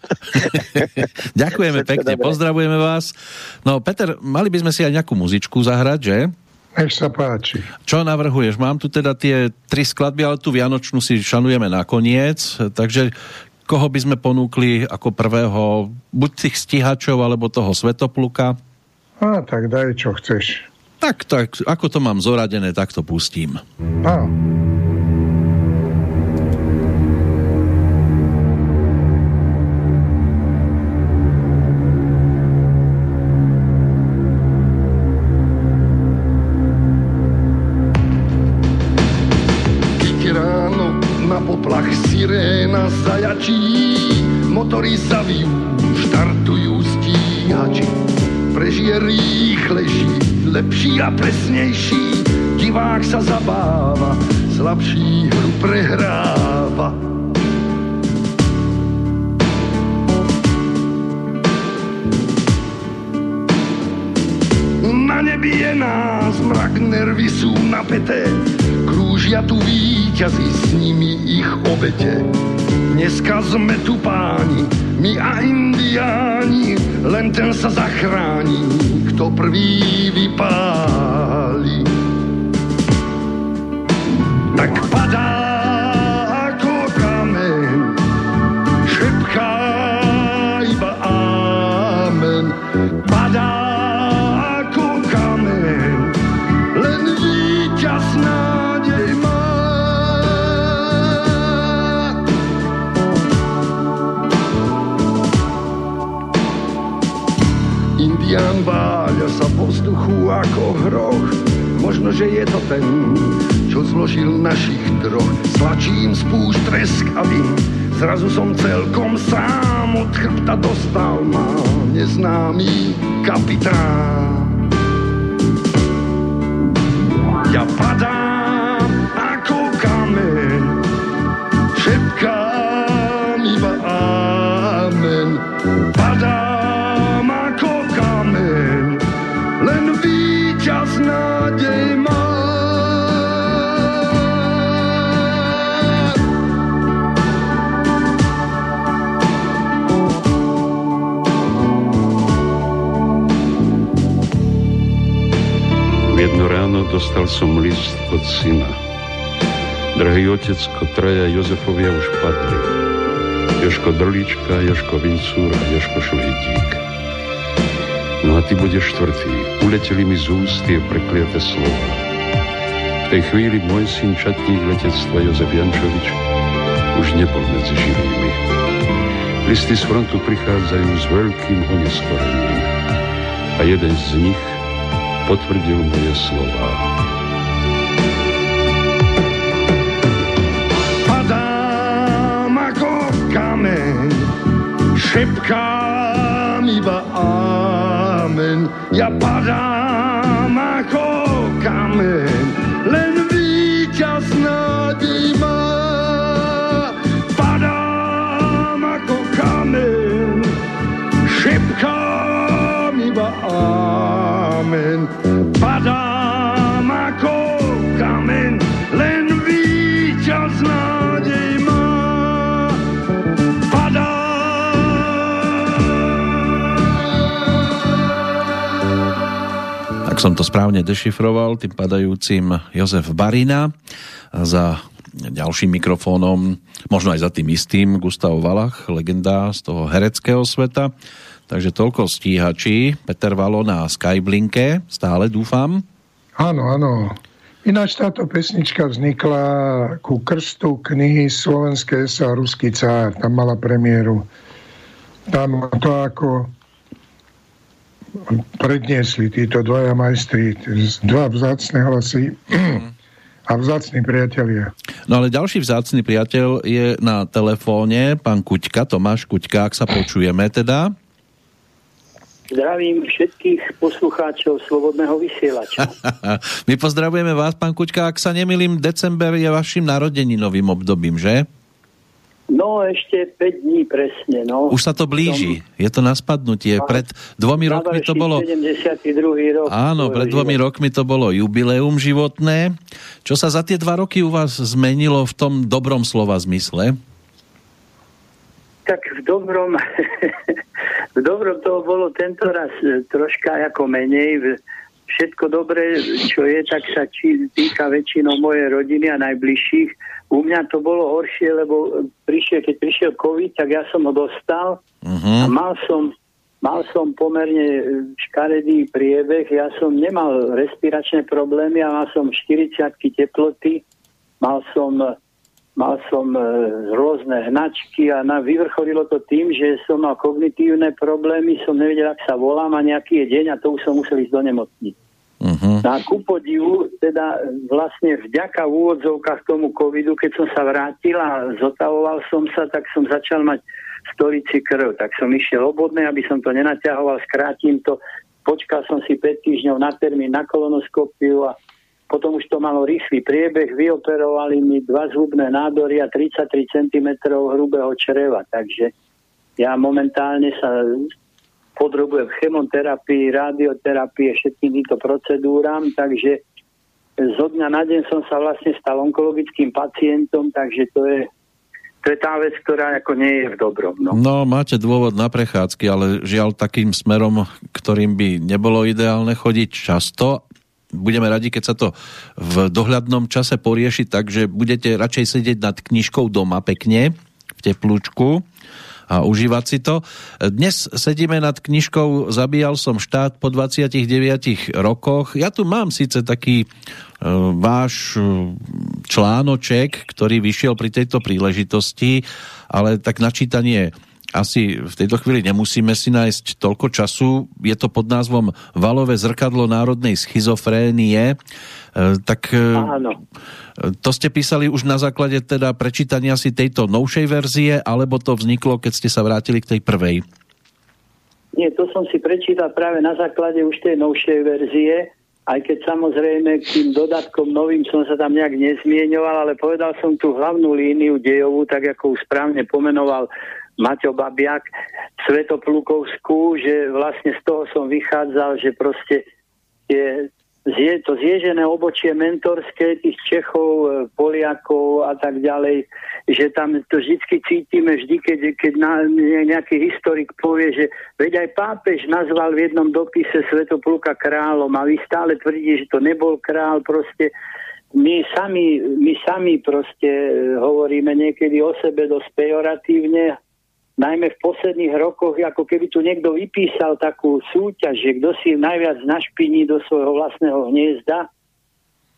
*laughs* Ďakujeme pekne, dobré. pozdravujeme vás. No Peter, mali by sme si aj nejakú muzičku zahrať, že? Nech sa páči. Čo navrhuješ? Mám tu teda tie tri skladby, ale tú Vianočnú si šanujeme nakoniec, takže koho by sme ponúkli ako prvého? Buď tých stíhačov, alebo toho Svetopluka? A, tak daj, čo chceš. Tak, tak, ako to mám zoradené, tak to pustím. A. som list od syna. Drahý otecko, traja Jozefovia už padli. Joško Drlička, Joško Vincúr a Joško Švejdík. No a ty budeš štvrtý. Uleteli mi z úst tie prekliaté slova. V tej chvíli môj syn čatník letectva Jozef Jančovič už nebol medzi živými. Listy z frontu prichádzajú s veľkým oneskorením. A jeden z nich potvrdil moje slova. Šepkám iba amen. Ja padám ako kameň, len víťaz nádej má. Padám ako kameň, šepkám iba amen. Padám Tak som to správne dešifroval, tým padajúcim Jozef Barina. Za ďalším mikrofónom, možno aj za tým istým, Gustav Valach, legenda z toho hereckého sveta. Takže toľko stíhači. Peter Valo na Skyblinke, stále dúfam. Áno, áno. Ináč táto pesnička vznikla ku krstu knihy Slovenské sa Ruský cár. Tam mala premiéru. Tam to ako predniesli títo dvaja majstri, dva vzácne hlasy a vzácni priatelia. No ale ďalší vzácny priateľ je na telefóne, pán Kuťka, Tomáš Kuťka, ak sa počujeme teda. Zdravím všetkých poslucháčov Slobodného vysielača. *laughs* My pozdravujeme vás, pán Kuťka, ak sa nemilím, december je vašim narodeninovým obdobím, že? No, ešte 5 dní presne. No. Už sa to blíži, je to na spadnutie. Pred dvomi rokmi to bolo... 72. rok. Áno, pred dvomi rokmi to bolo jubileum životné. Čo sa za tie dva roky u vás zmenilo v tom dobrom slova zmysle? Tak v dobrom, *laughs* v dobrom toho bolo tento raz e, troška ako menej. Všetko dobré, čo je, tak sa týka väčšinou mojej rodiny a najbližších. U mňa to bolo horšie, lebo prišiel, keď prišiel COVID, tak ja som ho dostal Uh-huh. a mal som, mal som pomerne škaredý priebeh. Ja som nemal respiračné problémy a mal som 40 teploty, mal som mal som e, rôzne hnačky a na, vyvrcholilo to tým, že som mal kognitívne problémy, som nevedel, ak sa volám a nejaký je deň a to už som musel ísť do nemocnice. Uh-huh. Na ku podivu, teda vlastne vďaka v úvodzovkách tomu covidu, keď som sa vrátil a zotavoval som sa, tak som začal mať stolici krv. Tak som išiel obodné, aby som to nenaťahoval, skrátim to. počkal som si 5 týždňov na termín na kolonoskopiu a potom už to malo rýchly priebeh, vyoperovali mi dva zhubné nádory a 33 cm hrubého čreva, takže ja momentálne sa podrobujem chemoterapii, radioterapii, všetkým týmto procedúram, takže zo dňa na deň som sa vlastne stal onkologickým pacientom, takže to je to je tá vec, ktorá ako nie je v dobrom. No. no, máte dôvod na prechádzky, ale žiaľ takým smerom, ktorým by nebolo ideálne chodiť často. Budeme radi, keď sa to v dohľadnom čase porieši, takže budete radšej sedieť nad knižkou doma pekne, v teplúčku a užívať si to. Dnes sedíme nad knižkou Zabíjal som štát po 29 rokoch. Ja tu mám síce taký váš e, článoček, ktorý vyšiel pri tejto príležitosti, ale tak načítanie asi v tejto chvíli nemusíme si nájsť toľko času. Je to pod názvom Valové zrkadlo národnej schizofrénie. E, tak e, Áno. to ste písali už na základe teda prečítania si tejto novšej verzie, alebo to vzniklo, keď ste sa vrátili k tej prvej? Nie, to som si prečítal práve na základe už tej novšej verzie aj keď samozrejme k tým dodatkom novým som sa tam nejak nezmieňoval, ale povedal som tú hlavnú líniu dejovú, tak ako už správne pomenoval Maťo Babiak, Svetoplukovskú, že vlastne z toho som vychádzal, že proste tie zje, to zježené obočie mentorské tých Čechov, e, Poliakov a tak ďalej, že tam to vždy cítime, vždy, keď, keď na, nejaký historik povie, že veď aj pápež nazval v jednom dopise Svetopluka kráľom a vy stále tvrdí, že to nebol král, proste my sami, my sami proste e, hovoríme niekedy o sebe dosť pejoratívne, najmä v posledných rokoch, ako keby tu niekto vypísal takú súťaž, že kto si najviac našpiní do svojho vlastného hniezda.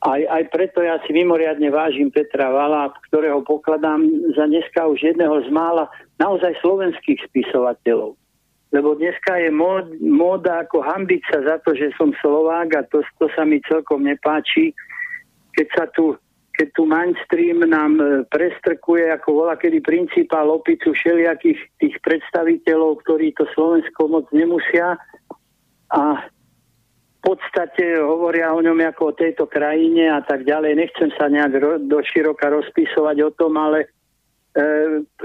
Aj, aj preto ja si mimoriadne vážim Petra Vala, ktorého pokladám za dneska už jedného z mála naozaj slovenských spisovateľov. Lebo dneska je mód, móda ako hambiť sa za to, že som Slovák a to, to sa mi celkom nepáči. Keď sa tu keď tu mainstream nám e, prestrkuje ako volá kedy princípal opicu všelijakých tých predstaviteľov, ktorí to Slovensko moc nemusia a v podstate hovoria o ňom ako o tejto krajine a tak ďalej. Nechcem sa nejak ro- do široka rozpisovať o tom, ale e,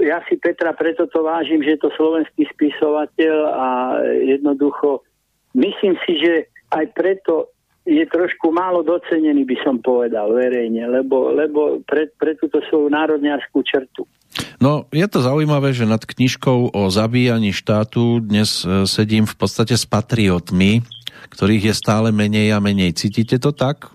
ja si Petra preto to vážim, že je to slovenský spisovateľ a jednoducho myslím si, že aj preto je trošku málo docenený, by som povedal verejne, lebo, lebo pre, pre túto svoju národňarskú črtu. No, je to zaujímavé, že nad knižkou o zabíjaní štátu dnes e, sedím v podstate s patriotmi, ktorých je stále menej a menej. Cítite to tak?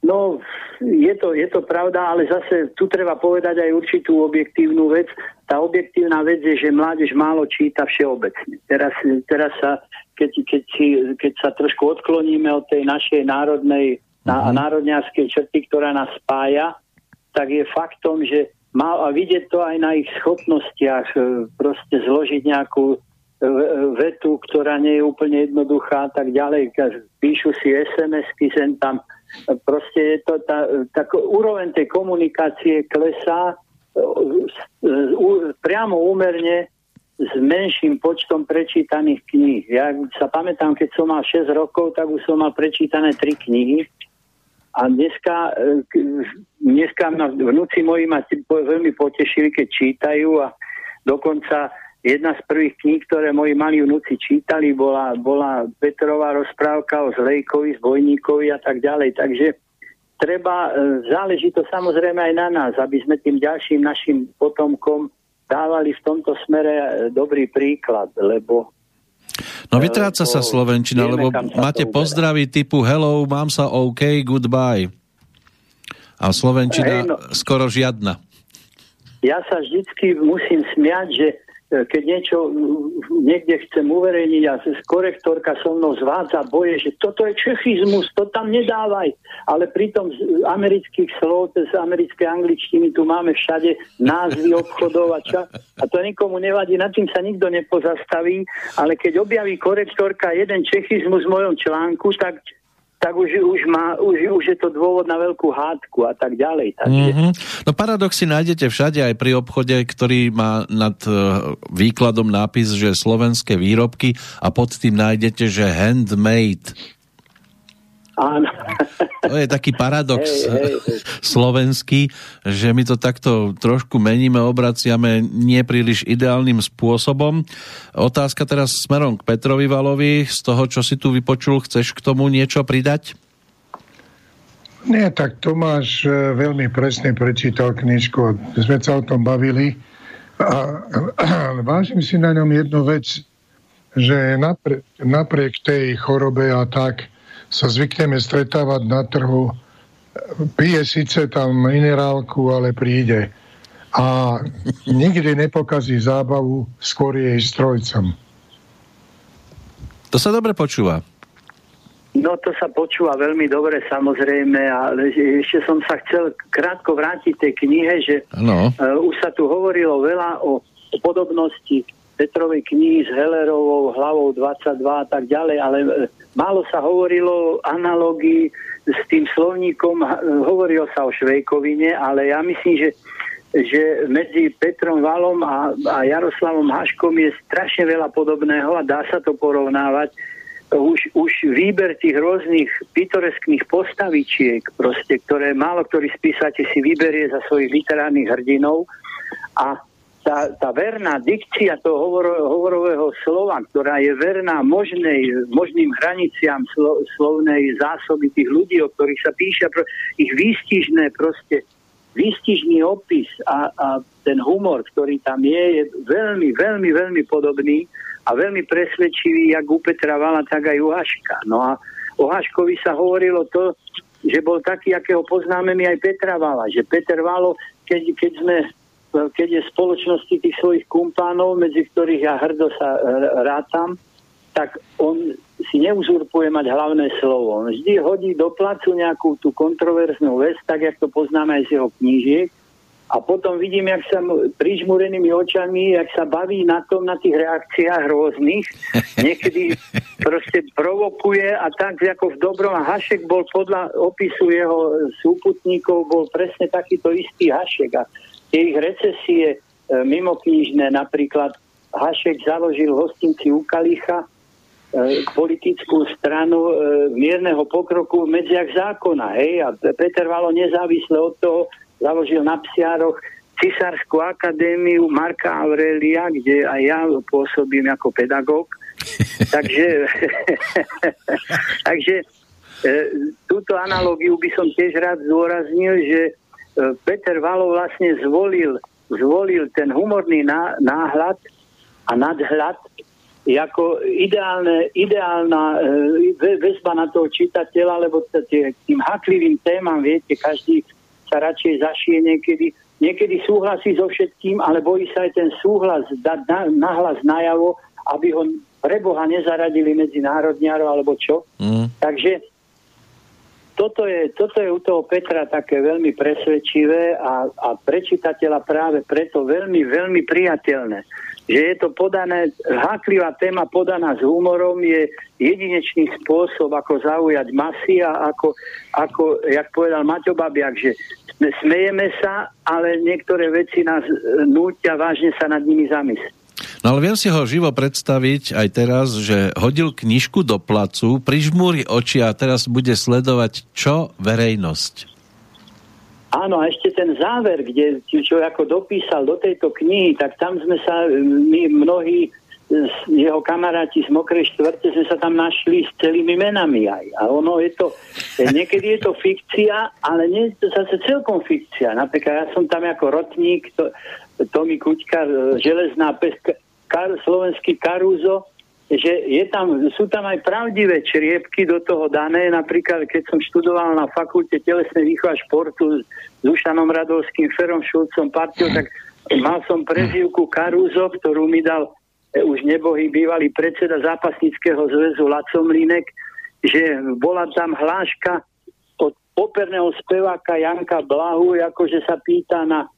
No, je to, je to pravda, ale zase tu treba povedať aj určitú objektívnu vec. Tá objektívna vec je, že mládež málo číta všeobecne. Teraz, teraz sa keď, keď, si, keď sa trošku odkloníme od tej našej národnej uh-huh. národňarskej črty, ktorá nás spája, tak je faktom, že má, a vidieť to aj na ich schopnostiach e, proste zložiť nejakú e, vetu, ktorá nie je úplne jednoduchá a tak ďalej. Píšu si SMS-ky sem tam. Proste je to tá, tak úroveň tej komunikácie klesá e, priamo úmerne s menším počtom prečítaných kníh. Ja sa pamätám, keď som mal 6 rokov, tak už som mal prečítané 3 knihy. A dneska, e, dneska vnúci moji ma veľmi potešili, keď čítajú a dokonca jedna z prvých kníh, ktoré moji malí vnúci čítali, bola, bola Petrová rozprávka o Zlejkovi, Zbojníkovi a tak ďalej. Takže treba, e, záleží to samozrejme aj na nás, aby sme tým ďalším našim potomkom dávali v tomto smere e, dobrý príklad, lebo No vytráca sa Slovenčina, lebo máte pozdravy typu hello, mám sa OK, goodbye. A Slovenčina hey, no, skoro žiadna. Ja sa vždycky musím smiať, že keď niečo niekde chcem uverejniť a korektorka so mnou zvádza boje, že toto je čechizmus, to tam nedávaj. Ale pritom z amerických slov, z americkej angličtiny tu máme všade názvy obchodov a ča. A to nikomu nevadí, nad tým sa nikto nepozastaví, ale keď objaví korektorka jeden čechizmus v mojom článku, tak tak už, už, má, už, už je to dôvod na veľkú hádku a tak ďalej. Takže... Mm-hmm. No paradoxy nájdete všade, aj pri obchode, ktorý má nad uh, výkladom nápis, že slovenské výrobky a pod tým nájdete, že handmade. Áno. To je taký paradox hej, hej, hej. slovenský, že my to takto trošku meníme, obraciame nie príliš ideálnym spôsobom. Otázka teraz smerom k Petrovi Valovi. Z toho, čo si tu vypočul, chceš k tomu niečo pridať? Nie, tak Tomáš e, veľmi presne prečítal knižku. Sme sa o tom bavili. A, a vážim si na ňom jednu vec, že napriek, napriek tej chorobe a tak, sa zvykneme stretávať na trhu. Pije síce tam minerálku, ale príde. A nikdy nepokazí zábavu, skôr jej strojcom. To sa dobre počúva. No to sa počúva veľmi dobre samozrejme, ale ešte som sa chcel krátko vrátiť tej knihe, že no. uh, už sa tu hovorilo veľa o, o podobnosti Petrovej knihy s Hellerovou hlavou 22 a tak ďalej, ale uh, málo sa hovorilo o analógii s tým slovníkom, hovorilo sa o Švejkovine, ale ja myslím, že že medzi Petrom Valom a, a Jaroslavom Haškom je strašne veľa podobného a dá sa to porovnávať. Už, už výber tých rôznych pitoreskných postavičiek, proste, ktoré málo ktorý spísate si vyberie za svojich literárnych hrdinov a tá, tá verná dikcia toho hovor, hovorového slova, ktorá je verná možnej, možným hraniciam slo, slovnej zásoby tých ľudí, o ktorých sa píše, ich výstižné proste, výstižný opis a, a ten humor, ktorý tam je, je veľmi, veľmi, veľmi podobný a veľmi presvedčivý, jak u Petra Vala, tak aj u Haška. No a o Haškovi sa hovorilo to, že bol taký, akého poznáme my aj Petra Vala, že Peter Valo, keď, keď sme keď je v spoločnosti tých svojich kumpánov, medzi ktorých ja hrdo sa e, rátam, tak on si neuzurpuje mať hlavné slovo. On vždy hodí do placu nejakú tú kontroverznú vec, tak jak to poznáme aj z jeho knížiek. A potom vidím, jak sa prižmúrenými očami, jak sa baví na tom, na tých reakciách rôznych. *laughs* Niekedy proste provokuje a tak ako v dobrom. A Hašek bol podľa opisu jeho súputníkov, bol presne takýto istý Hašek. A tie ich recesie e, mimoknížne, napríklad Hašek založil hostinci u Kalicha, e, politickú stranu e, mierneho pokroku v medziach zákona. Hej? A Peter Valo nezávisle od toho založil na Psiaroch Cisárskú akadémiu Marka Aurelia, kde aj ja pôsobím ako pedagóg. *laughs* takže *laughs* takže e, túto analógiu by som tiež rád zdôraznil, že Peter Valo vlastne zvolil, zvolil ten humorný ná, náhľad a nadhľad ako ideálne, ideálna e, väzba na toho čitateľa, lebo tým haklivým témam, viete, každý sa radšej zašije niekedy, niekedy súhlasí so všetkým, ale bojí sa aj ten súhlas dať na, nahlas najavo, aby ho pre Boha nezaradili medzi národniarov alebo čo. Mm. Takže toto je, toto je u toho Petra také veľmi presvedčivé a, a prečítateľa práve preto veľmi, veľmi priateľné. Že je to podané, háklivá téma podaná s humorom je jedinečný spôsob, ako zaujať masy a ako, ako jak povedal Maťo Babiak, že smejeme sa, ale niektoré veci nás nútia vážne sa nad nimi zamyslieť. No ale viem si ho živo predstaviť aj teraz, že hodil knižku do placu, prižmúri oči a teraz bude sledovať čo verejnosť. Áno, a ešte ten záver, kde čo ako dopísal do tejto knihy, tak tam sme sa, my mnohí jeho kamaráti z Mokrej štvrte sme sa tam našli s celými menami aj. A ono je to, niekedy je to fikcia, ale nie je to zase celkom fikcia. Napríklad ja som tam ako rotník, to, Tomi Kuťka, železná peska, kar, slovenský Karúzo, že je tam, sú tam aj pravdivé čriepky do toho dané. Napríklad, keď som študoval na fakulte telesnej výchova športu s Dušanom Radovským, Ferom Šulcom, partiou, tak mal som prezivku Karúzo, ktorú mi dal e, už nebohý bývalý predseda zápasnického zväzu Lacom Linek, že bola tam hláška od operného speváka Janka Blahu, akože sa pýta na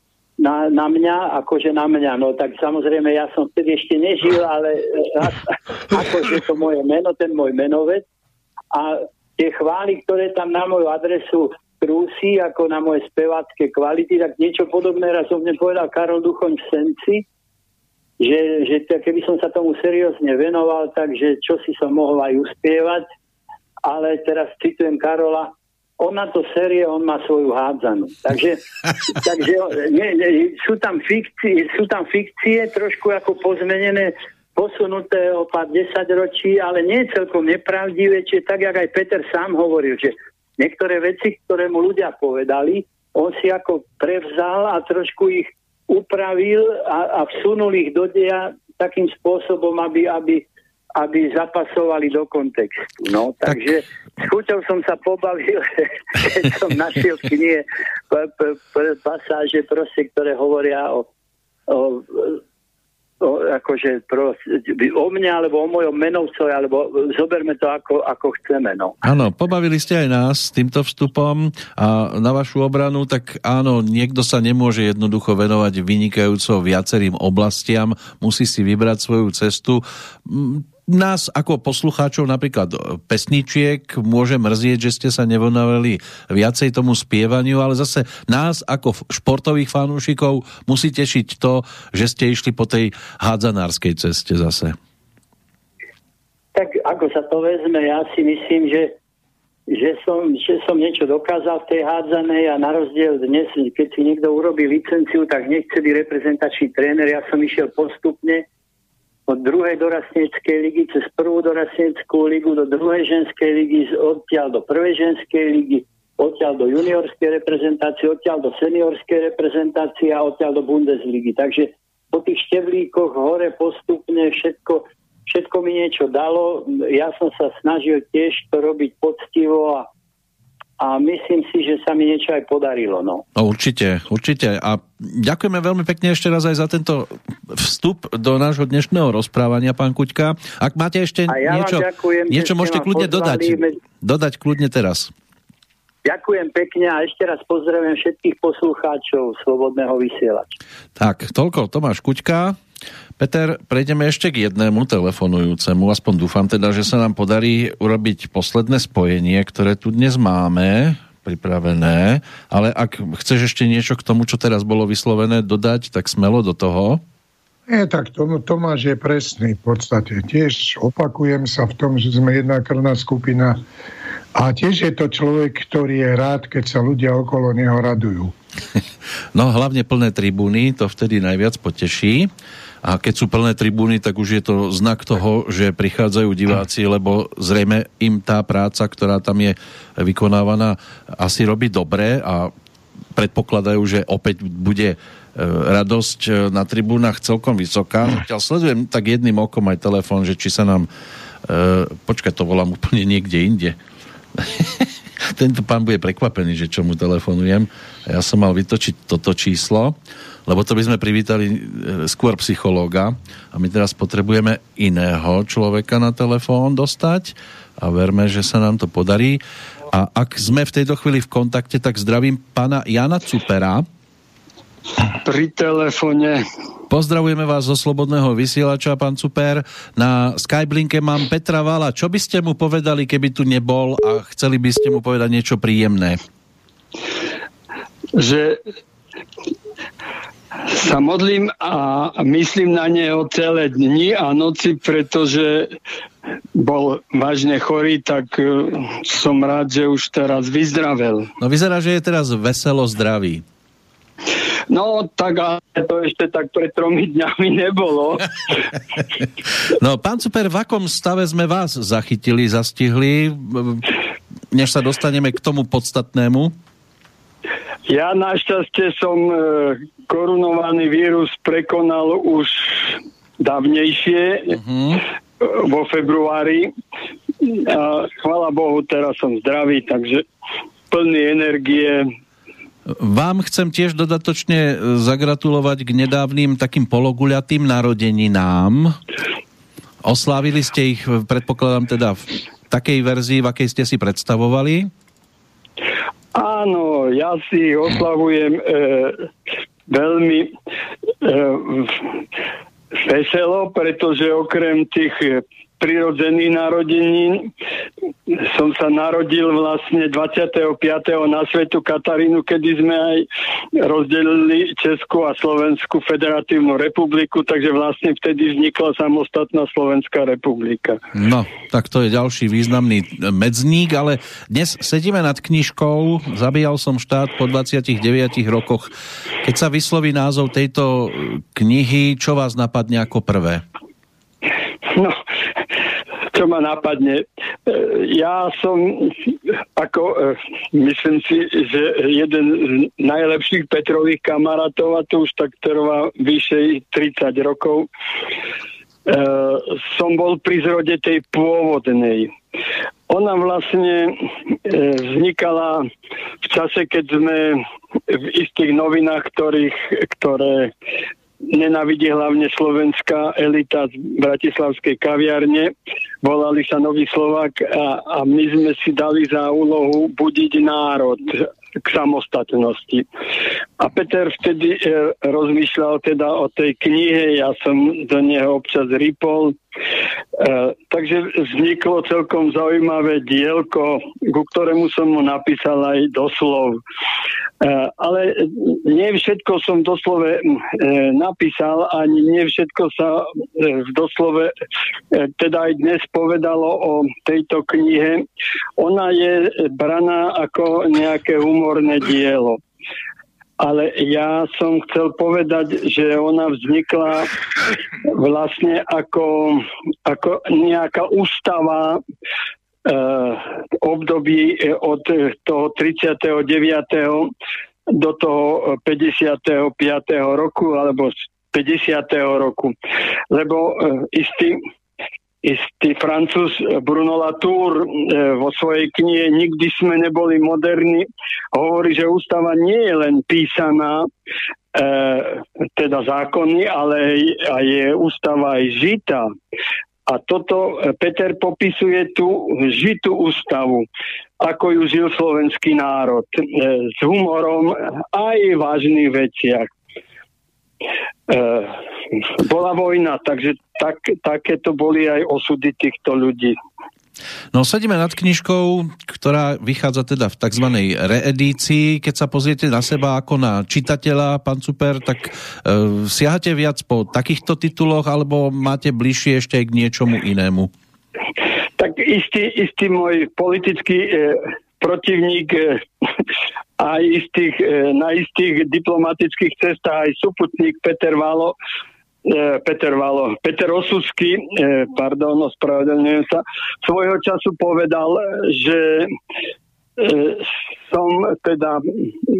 na, na mňa, akože na mňa. No tak samozrejme, ja som vtedy ešte nežil, ale *laughs* akože to moje meno, ten môj menovec. A tie chvály, ktoré tam na moju adresu trúsi, ako na moje spevácké kvality, tak niečo podobné raz o mne povedal Karol Duchoň v Senci, že, že keby som sa tomu seriózne venoval, takže čo si som mohol aj uspievať, ale teraz citujem Karola, on na to série, on má svoju hádzanú. Takže, *laughs* takže nie, nie, sú, tam fikcie, sú tam fikcie trošku ako pozmenené, posunuté o pár desaťročí, ale nie je celkom nepravdivé, čiže tak, jak aj Peter sám hovoril, že niektoré veci, ktoré mu ľudia povedali, on si ako prevzal a trošku ich upravil a, a vsunul ich do deja takým spôsobom, aby, aby aby zapasovali do kontextu. No, takže tak... chuťou som sa pobavil, *laughs* keď som našiel v knihe pasáže proste, ktoré hovoria o, o o, akože pro, o mne alebo o mojom menovcovi, alebo zoberme to ako, ako chceme. No. Áno, pobavili ste aj nás s týmto vstupom a na vašu obranu, tak áno, niekto sa nemôže jednoducho venovať vynikajúco viacerým oblastiam, musí si vybrať svoju cestu nás ako poslucháčov napríklad pesničiek môže mrzieť, že ste sa nevonovali viacej tomu spievaniu, ale zase nás ako športových fanúšikov musí tešiť to, že ste išli po tej hádzanárskej ceste zase. Tak ako sa to vezme, ja si myslím, že, že, som, že som niečo dokázal v tej hádzanej a na rozdiel dnes, keď si niekto urobí licenciu, tak nechce byť reprezentačný tréner. Ja som išiel postupne od druhej dorastníckej ligy cez prvú dorastníckú ligu do druhej ženskej ligy, odtiaľ do prvej ženskej ligy, odtiaľ do juniorskej reprezentácie, odtiaľ do seniorskej reprezentácie a odtiaľ do Bundesligy. Takže po tých števlíkoch hore postupne všetko, všetko mi niečo dalo. Ja som sa snažil tiež to robiť poctivo a a myslím si, že sa mi niečo aj podarilo. No. no určite, určite. A ďakujeme veľmi pekne ešte raz aj za tento vstup do nášho dnešného rozprávania, pán Kuťka. Ak máte ešte ja niečo, ďakujem, niečo môžete kľudne dodať. Dodať kľudne teraz. Ďakujem pekne a ešte raz pozdravujem všetkých poslucháčov Slobodného vysielača. Tak, toľko Tomáš Kuťka. Peter, prejdeme ešte k jednému telefonujúcemu, aspoň dúfam teda, že sa nám podarí urobiť posledné spojenie, ktoré tu dnes máme pripravené, ale ak chceš ešte niečo k tomu, čo teraz bolo vyslovené, dodať, tak smelo do toho. Nie, tak tomu Tomáš je presný v podstate. Tiež opakujem sa v tom, že sme jedna krvná skupina a tiež je to človek, ktorý je rád, keď sa ľudia okolo neho radujú. *laughs* No hlavne plné tribúny, to vtedy najviac poteší. A keď sú plné tribúny, tak už je to znak toho, že prichádzajú diváci, lebo zrejme im tá práca, ktorá tam je vykonávaná, asi robí dobre a predpokladajú, že opäť bude e, radosť e, na tribúnach celkom vysoká. Ja sledujem tak jedným okom aj telefón, že či sa nám... E, počkaj, to volám úplne niekde inde. *laughs* Tento pán bude prekvapený, že čo mu telefonujem. Ja som mal vytočiť toto číslo lebo to by sme privítali e, skôr psychológa a my teraz potrebujeme iného človeka na telefón dostať a verme, že sa nám to podarí. A ak sme v tejto chvíli v kontakte, tak zdravím pána Jana Cupera. Pri telefóne. Pozdravujeme vás zo Slobodného vysielača, pán Super. Na Skyblinke mám Petra Vala. Čo by ste mu povedali, keby tu nebol a chceli by ste mu povedať niečo príjemné? Že sa modlím a myslím na neho celé dni a noci, pretože bol vážne chorý, tak e, som rád, že už teraz vyzdravel. No vyzerá, že je teraz veselo zdravý. No, tak ale to ešte tak pred tromi dňami nebolo. *laughs* no, pán Super, v akom stave sme vás zachytili, zastihli, než sa dostaneme k tomu podstatnému? Ja našťastie som e, korunovaný vírus prekonal už dávnejšie, uh-huh. vo februári. A chvala Bohu, teraz som zdravý, takže plný energie. Vám chcem tiež dodatočne zagratulovať k nedávnym takým pologuľatým narodeninám. Oslávili ste ich, predpokladám teda v takej verzii, v akej ste si predstavovali? Áno, ja si oslavujem e, veľmi e, veselo, pretože okrem tých prirodzených narodenín som sa narodil vlastne 25. na svetu Katarínu, kedy sme aj rozdelili Česku a Slovenskú federatívnu republiku, takže vlastne vtedy vznikla samostatná Slovenská republika. No, tak to je ďalší významný medzník, ale dnes sedíme nad knižkou Zabíjal som štát po 29 rokoch. Keď sa vysloví názov tejto knihy, čo vás napadne ako prvé? No, čo ma napadne. E, ja som ako, e, myslím si, že jeden z najlepších Petrových kamarátov, a to už tak trvá vyše 30 rokov, e, som bol pri zrode tej pôvodnej. Ona vlastne vznikala v čase, keď sme v istých novinách, ktorých, ktoré nenávidí hlavne slovenská elita z bratislavskej kaviarne. Volali sa Nový Slovak a, a my sme si dali za úlohu budiť národ k samostatnosti. A Peter vtedy e, rozmýšľal teda o tej knihe, ja som do neho občas ripol. E, takže vzniklo celkom zaujímavé dielko, ku ktorému som mu napísal aj doslov. E, ale nie všetko som doslove e, napísal, ani nie všetko sa e, doslove e, teda aj dnes povedalo o tejto knihe. Ona je braná ako nejaké humor humorné dielo. Ale ja som chcel povedať, že ona vznikla vlastne ako, ako nejaká ústava eh, období od toho 39. do toho 55. roku alebo 50. roku. Lebo eh, istý istý francúz Bruno Latour e, vo svojej knihe Nikdy sme neboli moderní hovorí, že ústava nie je len písaná, e, teda zákony, ale aj je ústava aj žita. A toto Peter popisuje tú žitú ústavu, ako ju žil slovenský národ, e, s humorom aj vážnych veciach. E, bola vojna, takže tak, takéto boli aj osudy týchto ľudí. No sedíme nad knižkou, ktorá vychádza teda v tzv. reedícii. Keď sa pozriete na seba ako na čitateľa, pán Super, tak e, siahate viac po takýchto tituloch, alebo máte bližšie ešte aj k niečomu inému? Tak istý, istý môj politický e, protivník e, *laughs* aj istých, e, na istých diplomatických cestách aj suputník Peter Valo e, Peter Valo, Peter Osusky, pardon, ospravedlňujem sa, svojho času povedal, že som teda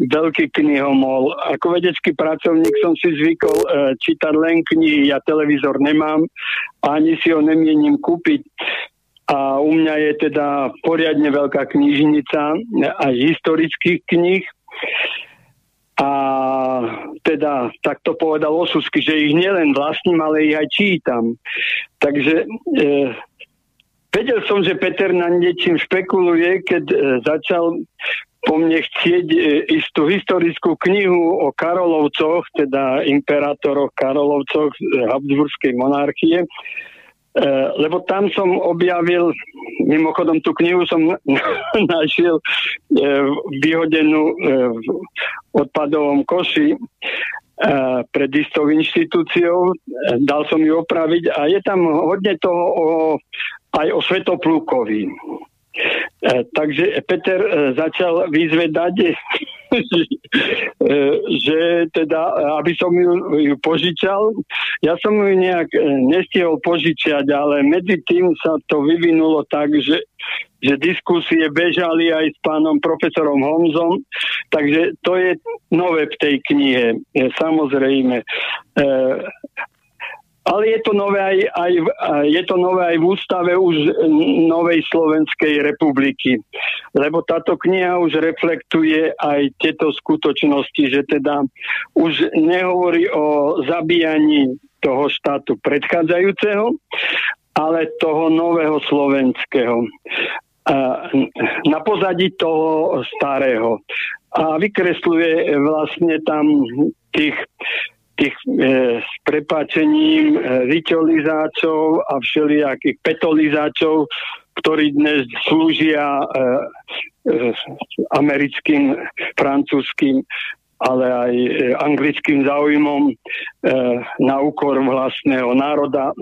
veľký knihomol. Ako vedecký pracovník som si zvykol čítať len knihy, ja televízor nemám, ani si ho nemienim kúpiť a u mňa je teda poriadne veľká knižnica aj historických kníh. A teda takto povedal Osusky, že ich nielen vlastním, ale ich aj čítam. Takže e, vedel som, že Peter na niečím špekuluje, keď e, začal po mne chcieť e, istú historickú knihu o Karolovcoch, teda imperátoroch Karolovcoch Habsburskej monarchie. E, lebo tam som objavil, mimochodom tú knihu som *laughs* našiel e, vyhodenú e, v odpadovom koši pred istou inštitúciou, dal som ju opraviť a je tam hodne toho o, aj o Svetoplúkovi. Takže Peter začal vyzvedať *laughs* E, že teda, aby som ju, ju požičal, ja som ju nejak e, nestihol požičiať, ale medzi tým sa to vyvinulo tak, že že diskusie bežali aj s pánom profesorom Homzom, takže to je nové v tej knihe, e, samozrejme. Ale je to nové aj, aj, je to nové aj v ústave už Novej Slovenskej republiky. Lebo táto kniha už reflektuje aj tieto skutočnosti, že teda už nehovorí o zabíjaní toho štátu predchádzajúceho, ale toho nového slovenského. Na pozadí toho starého. A vykresluje vlastne tam tých tých e, s prepáčením e, riťolizáčov a všelijakých petolizáčov ktorí dnes slúžia e, e, americkým, francúzským ale aj e, anglickým záujmom e, na úkor vlastného národa e,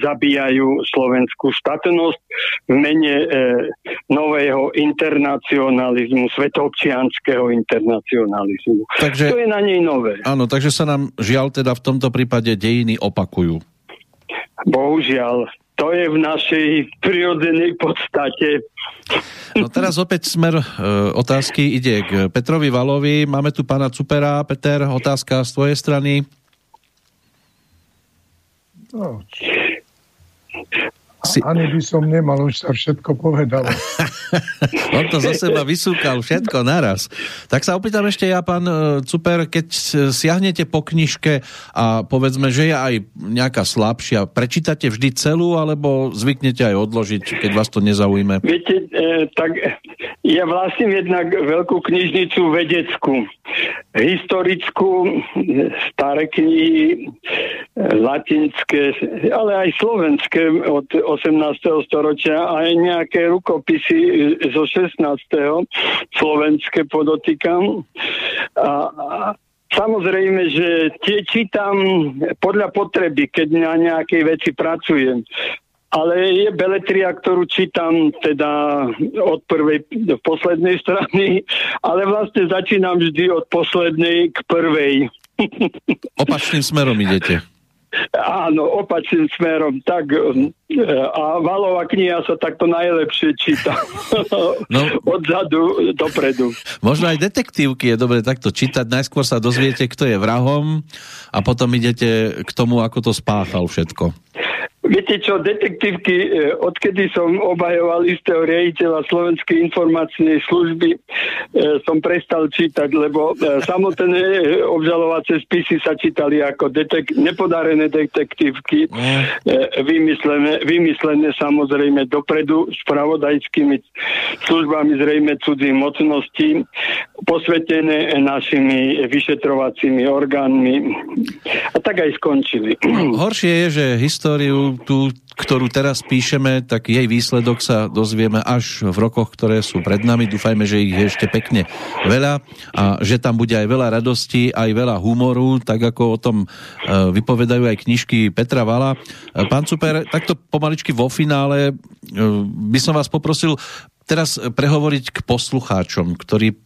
zabíjajú slovenskú štátnosť v mene nového internacionalizmu, svetobčianského internacionalizmu. Takže, to je na nej nové. Áno, takže sa nám žiaľ teda v tomto prípade dejiny opakujú. Bohužiaľ, to je v našej prirodzenej podstate. No teraz opäť smer e, otázky ide k Petrovi Valovi. Máme tu pána Cupera. Peter, otázka z tvojej strany. No, si... Ani by som nemal, už sa všetko povedalo. *laughs* On to zo seba vysúkal všetko naraz. Tak sa opýtam ešte ja, pán e, Cuper, keď siahnete po knižke a povedzme, že je aj nejaká slabšia, prečítate vždy celú, alebo zvyknete aj odložiť, keď vás to nezaujíme? Viete, e, tak ja vlastním jednak veľkú knižnicu vedeckú, historickú, staré knihy, latinské, ale aj slovenské od 18. storočia aj nejaké rukopisy zo 16. slovenské podotýkam. A, a Samozrejme, že tie čítam podľa potreby, keď na nejakej veci pracujem. Ale je beletria, ktorú čítam teda od prvej do poslednej strany, ale vlastne začínam vždy od poslednej k prvej. *laughs* Opačným smerom idete. Áno, opačným smerom. Tak, a Valová kniha sa takto najlepšie číta. *laughs* No, Odzadu dopredu. Možno aj detektívky je dobre takto čítať. Najskôr sa dozviete, kto je vrahom a potom idete k tomu, ako to spáchal všetko. Viete čo, detektívky, e, odkedy som obhajoval istého riaditeľa Slovenskej informačnej služby, e, som prestal čítať, lebo e, samotné obžalovacie spisy sa čítali ako detek- nepodarené detektívky, vymyslené, vymyslené samozrejme dopredu spravodajskými službami zrejme cudzí mocností, posvetené našimi vyšetrovacími orgánmi a tak aj skončili. Horšie je, že históriu tú, ktorú teraz píšeme, tak jej výsledok sa dozvieme až v rokoch, ktoré sú pred nami. Dúfajme, že ich je ešte pekne veľa a že tam bude aj veľa radosti, aj veľa humoru, tak ako o tom e, vypovedajú aj knižky Petra Vala. E, pán Super, takto pomaličky vo finále e, by som vás poprosil teraz prehovoriť k poslucháčom, ktorí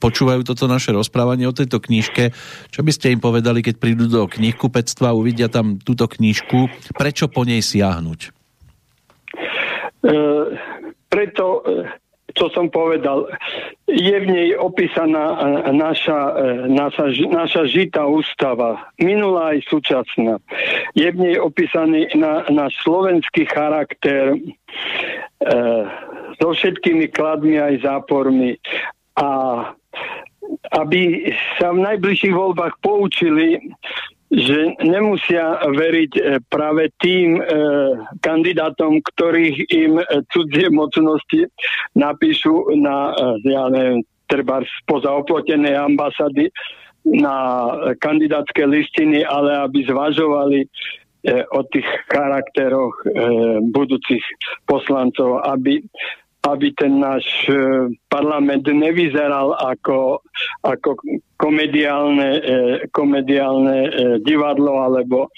počúvajú toto naše rozprávanie o tejto knižke. Čo by ste im povedali, keď prídu do knihkupectva uvidia tam túto knižku? Prečo po nej siahnuť? E, preto, e, čo som povedal, je v nej opísaná naša, e, naša, naša žitá ústava, minulá aj súčasná. Je v nej opísaný na, náš slovenský charakter e, so všetkými kladmi aj zápormi a aby sa v najbližších voľbách poučili, že nemusia veriť e, práve tým e, kandidátom, ktorých im e, cudzie mocnosti napíšu na, ja neviem, treba spoza oplotenej ambasady na kandidátske listiny, ale aby zvažovali o tých charakteroch budúcich poslancov, aby, aby ten náš e, parlament nevyzeral ako, ako komediálne, e, komediálne e, divadlo alebo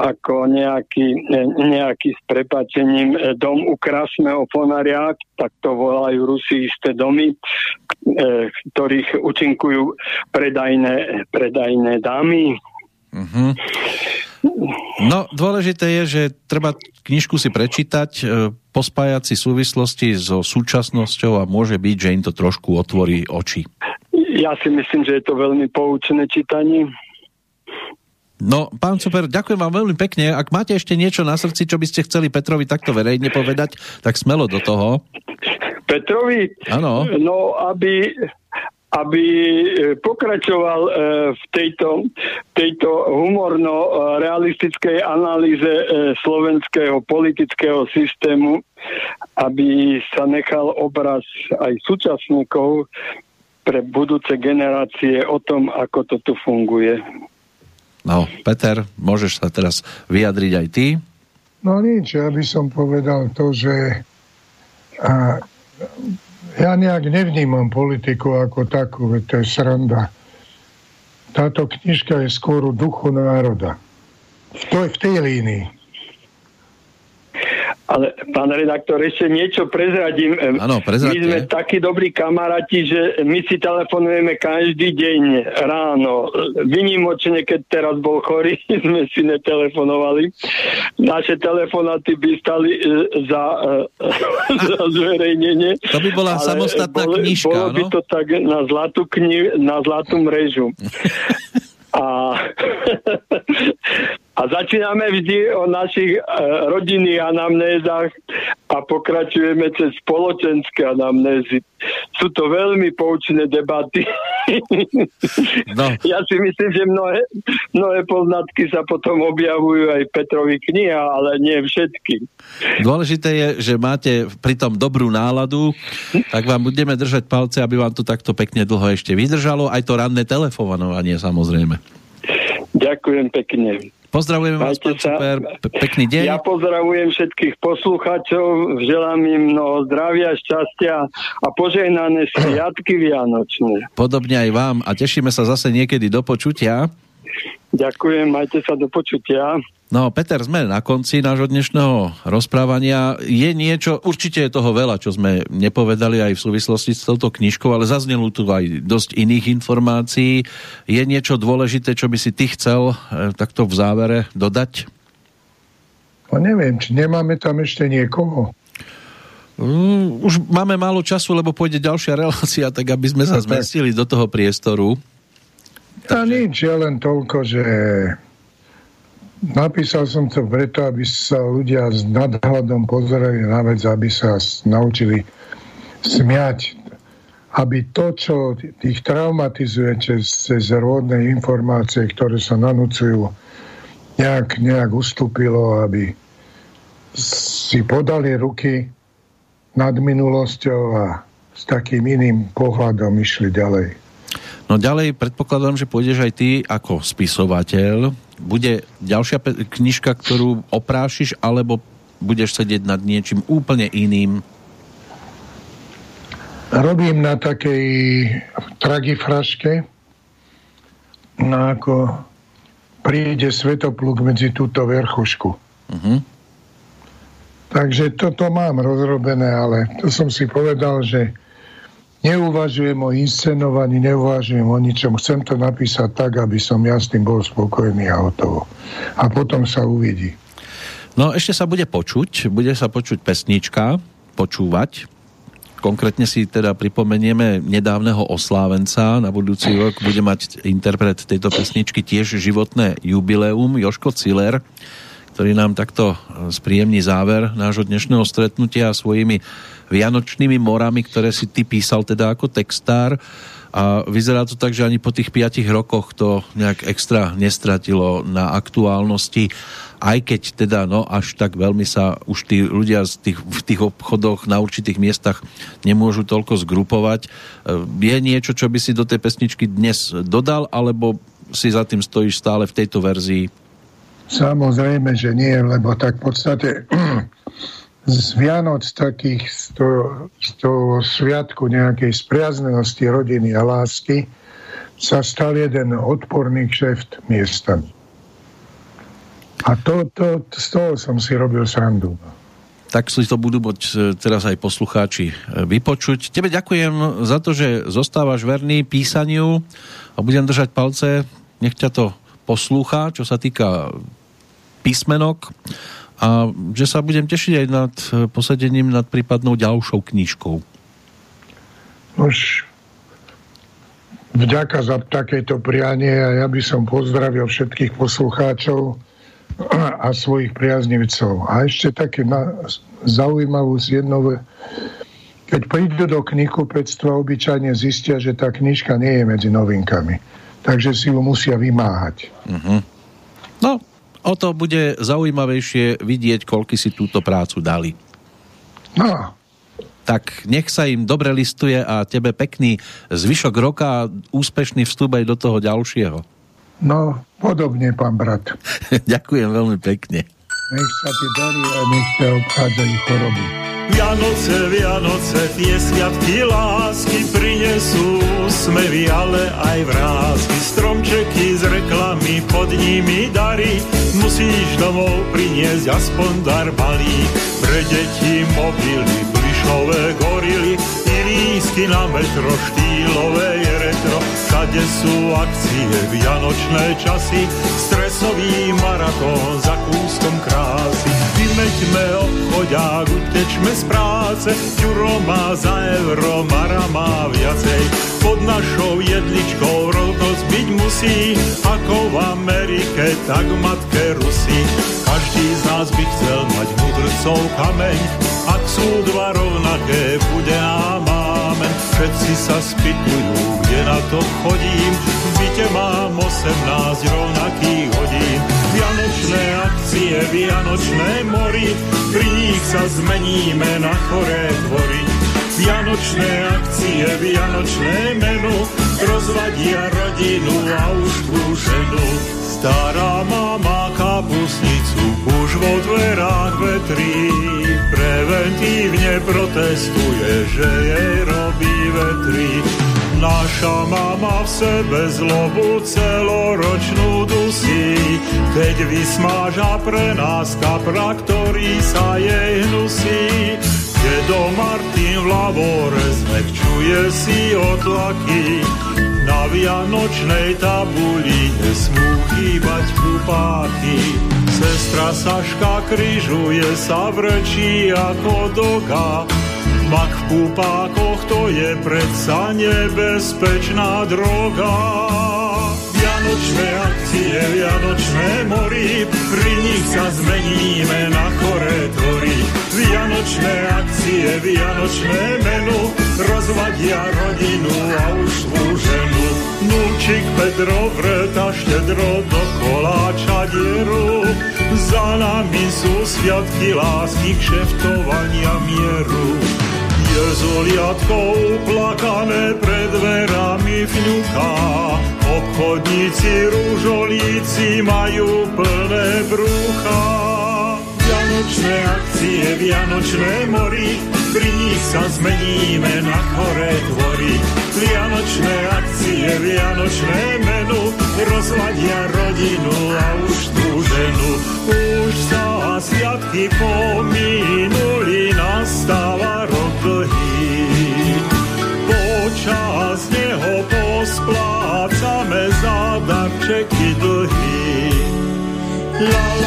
ako nejaký, nejaký s prepačením dom u krásneho fonaria, tak to volajú Rusi isté domy, ktorých účinkujú predajné, predajné dámy. Uh-huh. No, dôležité je, že treba knižku si prečítať, e, pospájať si súvislosti so súčasnosťou a môže byť, že im to trošku otvorí oči. Ja si myslím, že je to veľmi poučené čítanie. No, pán Super, ďakujem vám veľmi pekne. Ak máte ešte niečo na srdci, čo by ste chceli Petrovi takto verejne povedať, tak smelo do toho. Petrovi? Áno. No, aby, aby e, pokračoval e, v tejto, tejto humorno-realistickej analýze e, slovenského politického systému, aby sa nechal obraz aj súčasníkov pre budúce generácie o tom, ako to tu funguje. No, Peter, môžeš sa teraz vyjadriť aj ty? No nič, ja by som povedal to, že A ja nejak nevnímam politiku ako takú, to je sranda. Táto knižka je skôr duchu národa. V, to, v tej línii. Ale pán redaktor, ešte niečo prezradím. Áno, My sme takí dobrí kamaráti, že my si telefonujeme každý deň ráno. Vynimočne, keď teraz bol chorý, *laughs* sme si netelefonovali. Naše telefonáty by stali e, za, e, *laughs* za zverejnenie. To by bola samostatná bolo, knižka, Bolo by to tak na zlatú, kni- na zlatú mrežu. *laughs* A, a začíname vždy o našich e, rodinných anamnézach a pokračujeme cez spoločenské anamnézy. Sú to veľmi poučné debaty. *laughs* No. Ja si myslím, že mnohé, mnohé poznatky sa potom objavujú aj Petrovi kniha, ale nie všetky. Dôležité je, že máte pritom dobrú náladu, tak vám budeme držať palce, aby vám to takto pekne dlho ešte vydržalo, aj to ranné telefonovanie samozrejme. Ďakujem pekne. Pozdravujem vás, pán super, pekný deň. Ja pozdravujem všetkých poslucháčov, želám im mnoho zdravia, šťastia a požehnané sviatky *clears throat* Vianočné. Podobne aj vám a tešíme sa zase niekedy do počutia. Ďakujem, majte sa do počutia. No, Peter, sme na konci nášho dnešného rozprávania. Je niečo, určite je toho veľa, čo sme nepovedali aj v súvislosti s touto knižkou, ale zaznelo tu aj dosť iných informácií. Je niečo dôležité, čo by si ty chcel e, takto v závere dodať? No neviem, či nemáme tam ešte niekoho. Mm, už máme málo času, lebo pôjde ďalšia relácia, tak aby sme sa zmestili do toho priestoru. A nič, ja len toľko, že Napísal som to preto, aby sa ľudia s nadhľadom pozerali na vec, aby sa naučili smiať. Aby to, čo ich traumatizuje cez, cez rôzne informácie, ktoré sa nanúcujú, nejak, nejak ustúpilo, aby si podali ruky nad minulosťou a s takým iným pohľadom išli ďalej. No ďalej predpokladám, že pôjdeš aj ty ako spisovateľ. Bude ďalšia knižka, ktorú oprášiš, alebo budeš sedieť nad niečím úplne iným? Robím na takej tragifraške, no ako príde svetopluk medzi túto verchušku. Uh-huh. Takže toto mám rozrobené, ale to som si povedal, že Neuvažujem o inscenovaní, neuvažujem o ničom. Chcem to napísať tak, aby som ja s tým bol spokojný a hotovo. A potom sa uvidí. No ešte sa bude počuť, bude sa počuť pesnička, počúvať. Konkrétne si teda pripomenieme nedávneho oslávenca. Na budúci rok bude mať interpret tejto pesničky tiež životné jubileum, Joško Ciller, ktorý nám takto spríjemní záver nášho dnešného stretnutia svojimi vianočnými morami, ktoré si ty písal teda ako textár a vyzerá to tak, že ani po tých 5 rokoch to nejak extra nestratilo na aktuálnosti, aj keď teda no až tak veľmi sa už tí ľudia z tých, v tých obchodoch na určitých miestach nemôžu toľko zgrupovať. E, je niečo, čo by si do tej pesničky dnes dodal, alebo si za tým stojíš stále v tejto verzii? Samozrejme, že nie, lebo tak v podstate z Vianoc takých, z toho, z toho sviatku nejakej spriaznenosti rodiny a lásky sa stal jeden odporný kšeft miestami. A to, to, z toho som si robil srandu. Tak si to budú môcť e, teraz aj poslucháči e, vypočuť. Tebe ďakujem za to, že zostávaš verný písaniu a budem držať palce. Nech ťa to poslúcha, čo sa týka písmenok a že sa budem tešiť aj nad e, posadením nad prípadnou ďalšou knižkou. Už vďaka za takéto prianie a ja by som pozdravil všetkých poslucháčov a svojich priaznivcov. A ešte také na, zaujímavú jednou keď prídu do knihkupectva, obyčajne zistia, že tá knižka nie je medzi novinkami. Takže si ju musia vymáhať. Uh-huh. No, o to bude zaujímavejšie vidieť, koľky si túto prácu dali. No. Tak nech sa im dobre listuje a tebe pekný zvyšok roka a úspešný vstup aj do toho ďalšieho. No, podobne, pán brat. *laughs* Ďakujem veľmi pekne. Nech sa ti darí a nech ťa obchádzajú choroby. Vianoce, Vianoce, tie sviatky lásky prinesú smevy, ale aj vrázky. Stromčeky z reklamy, pod nimi dary, musíš domov priniesť aspoň dar balík. Pre deti mobily, plišové gorily, i lísky na metro, štýlové je retro. Všade sú akcie, vianočné časy, stresový maratón za kúskom krásy. Vymeďme obchodiak, utečme z práce, Ďuro má za euro, Mara má viacej. Pod našou jedličkou rovnosť byť musí, ako v Amerike, tak v matke Rusy. Každý z nás by chcel mať mudrcov kameň, ak sú dva rovnaké, bude nám amen. Všetci sa spýtujú, kde na to chodím, v byte mám 18 rovnakých hodín. Vianočné akcie, vianočné mori, pri nich sa zmeníme na choré dvory. Vianočné akcie, vianočné menu, rozvadia rodinu a už ženu. Stará mama kapusnicu už vo dverách vetrí, preventívne protestuje, že jej robí vetrí. Naša mama v sebe zlobu celoročnú dusí, keď vysmáža pre nás kapra, ktorý sa jej hnusí. Dedo Martin v lavore zmekčuje si otlaky, vianočnej tabuli nesmú chýbať kupáky. Sestra Saška kryžuje sa vrčí ako doga, Mak v kúpákoch to je predsa nebezpečná droga. Vianočné akcie, vianočné mori, pri nich sa zmeníme na choré tvory. Vianočné akcie, vianočné menu, rozvadia rodinu a už ženu. Núčik Pedro vreta štedro do koláča dieru, za nami sú sviatky lásky, kšeftovania mieru. Jezuliatko uplakané pred dverami vňuká, obchodníci rúžolíci majú plné brúcha. Vianočné akcie, vianočné mori, nich sa zmeníme na choré dvory. Vianočné akcie, vianočné menu, rozladia rodinu a už tú ženu. Už sa sviatky pominuli, nastáva rok dlhý. Počas neho posplácame za darčeky dlhý. La